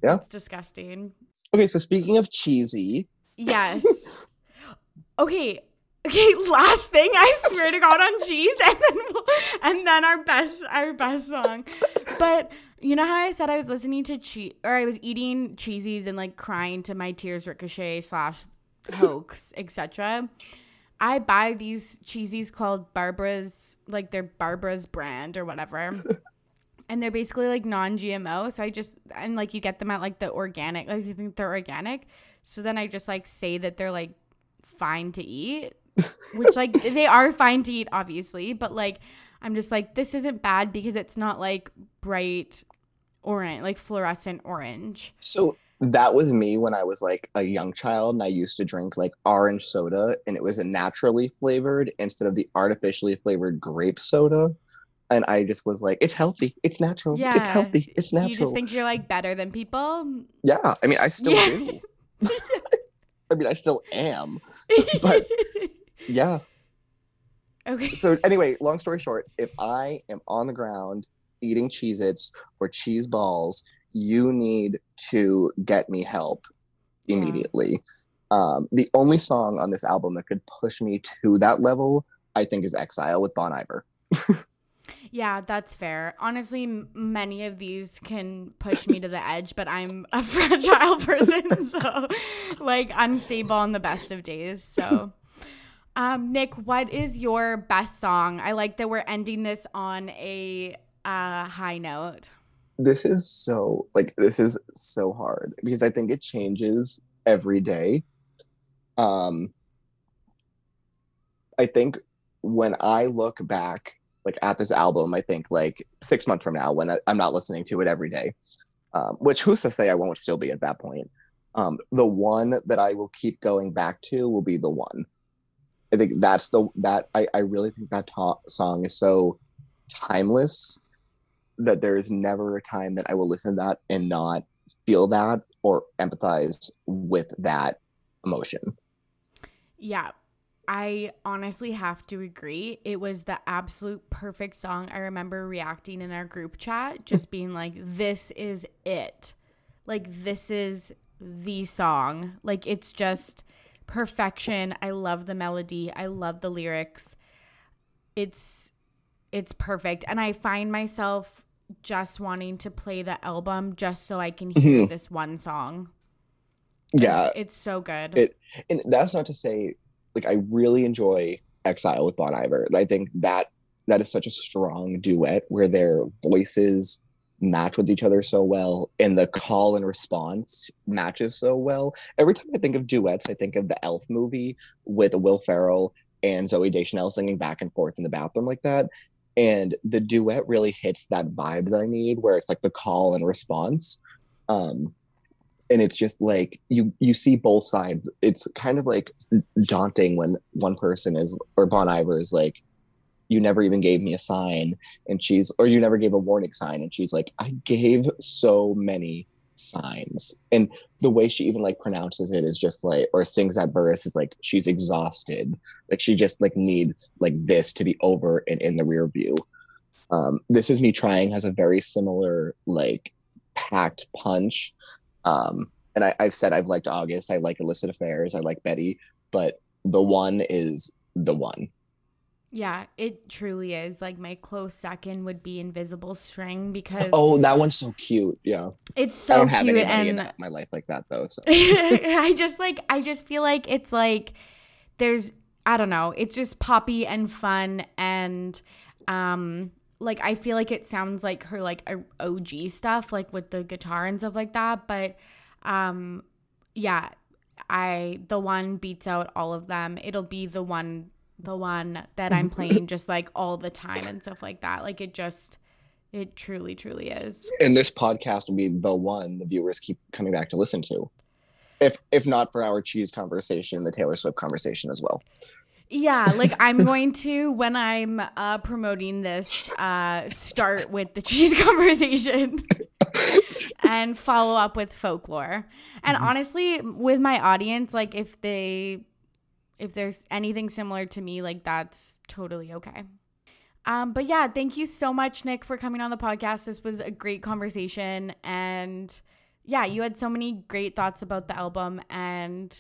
Yeah. It's disgusting. Okay, so speaking of cheesy, Yes. okay. Okay, last thing I swear to God on cheese and then we'll, and then our best our best song. But you know how I said I was listening to cheese or I was eating cheesies and like crying to my tears ricochet slash hoax, etc. I buy these cheesies called Barbara's like they're Barbara's brand or whatever. and they're basically like non-GMO. So I just and like you get them at like the organic, like I think they're organic. So then I just like say that they're like fine to eat, which like they are fine to eat, obviously, but like I'm just like this isn't bad because it's not like bright orange, like fluorescent orange. so that was me when I was like a young child and I used to drink like orange soda and it was a naturally flavored instead of the artificially flavored grape soda. And I just was like, it's healthy, it's natural, it's healthy, it's natural. You just think you're like better than people. yeah, I mean, I still Yeah. do. I mean, I still am. But- Yeah. okay. So anyway, long story short, if I am on the ground eating Cheez Its or cheese balls, you need to get me help Yeah. immediately. Um, the only song on this album that could push me to that level, I think, is Exile with Bon Iver. Yeah, that's fair. Honestly, m- many of these can push me to the edge, but I'm a fragile person, so like unstable on the best of days. So, um, Nick, what is your best song? I like that we're ending this on a uh, high note. This is so like this is so hard because I think it changes every day. Um, I think when I look back like at this album, I think like six months from now when I, I'm not listening to it every day, um, which who's to say I won't still be at that point. Um, the one that I will keep going back to will be the one. I think that's the that I, I really think that ta- song is so timeless that there is never a time that I will listen to that and not feel that or empathize with that emotion. Yeah, I honestly have to agree. It was the absolute perfect song. I remember reacting in our group chat, just being like, this is it. Like, this is the song. Like, it's just perfection. I love the melody, I love the lyrics. It's it's perfect and I find myself just wanting to play the album just so I can hear Mhm. this one song. Yeah, It's so good. It- and that's not to say like I really enjoy Exile with Bon Iver. I think that that is such a strong duet where their voices match with each other so well and the call and response matches so well. Every time I think of duets, I think of the Elf movie with Will Ferrell and Zooey Deschanel singing back and forth in the bathroom like that. And the duet really hits that vibe that I need where it's like the call and response. Um, and it's just like you you see both sides it's kind of like daunting when one person is or bon iver is like you never even gave me a sign and she's or you never gave a warning sign and she's like i gave so many signs. And the way she even like pronounces it is just like or sings that verse is like she's exhausted. Like she just like needs like this to be over and in the rear view. Um this is me trying has a very similar like packed punch. Um, and I, I've said I've liked August, I like Illicit Affairs, I like Betty, but the one is the one. Yeah, it truly is. Like my close second would be Invisible String because Oh, that one's so cute. Yeah. it's so I don't have cute anybody in and that- my life like that though. So I just like I just feel like it's like there's I don't know, it's just poppy and fun and um like I feel like it sounds like her like OG stuff like with the guitar and stuff like that, but um yeah, I the one beats out all of them. It'll be the one the one that I'm playing just like all the time and stuff like that. Like it just it truly truly is. and this podcast will be the one the viewers keep coming back to listen to. If if not for our cheese conversation, the Taylor Swift conversation as well. Yeah, like I'm going to when I'm uh, promoting this, uh, start with the cheese conversation and follow up with folklore. And Mm-hmm. honestly, with my audience, like if they if there's anything similar to me, like that's totally okay. Um, but yeah, thank you so much, Nick, for coming on the podcast. This was a great conversation. And yeah, you had so many great thoughts about the album and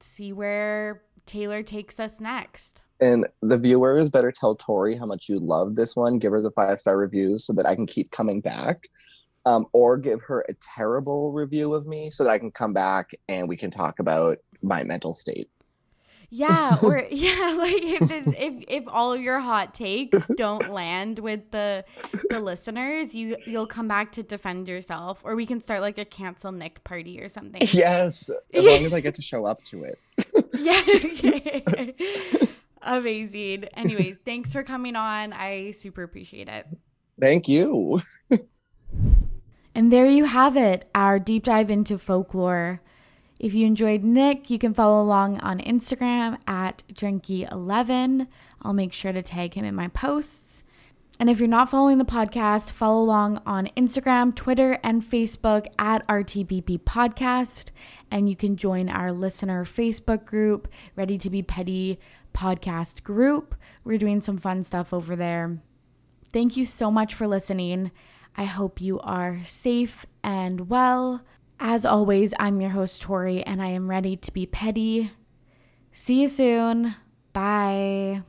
see where Taylor takes us next. And the viewers better tell Tori how much you love this one. Give her the five star reviews so that I can keep coming back. Um, or give her a terrible review of me so that I can come back and we can talk about my mental state. Yeah, or yeah, like if this, if if all of your hot takes don't land with the the listeners, you you'll come back to defend yourself, or we can start like a cancel Nick party or something. Yes, as long as I get to show up to it. Yeah. Amazing. Anyways, thanks for coming on. I super appreciate it. Thank you. And there you have it, our deep dive into folklore. If you enjoyed Nick, you can follow along on Instagram at Drinky11. I'll make sure to tag him in my posts. And if you're not following the podcast, follow along on Instagram, Twitter, and Facebook at RTBP Podcast. And you can join our listener Facebook group, Ready to Be Petty podcast group. We're doing some fun stuff over there. Thank you so much for listening. I hope you are safe and well. As always, I'm your host, Tori, and I am ready to be petty. See you soon. Bye.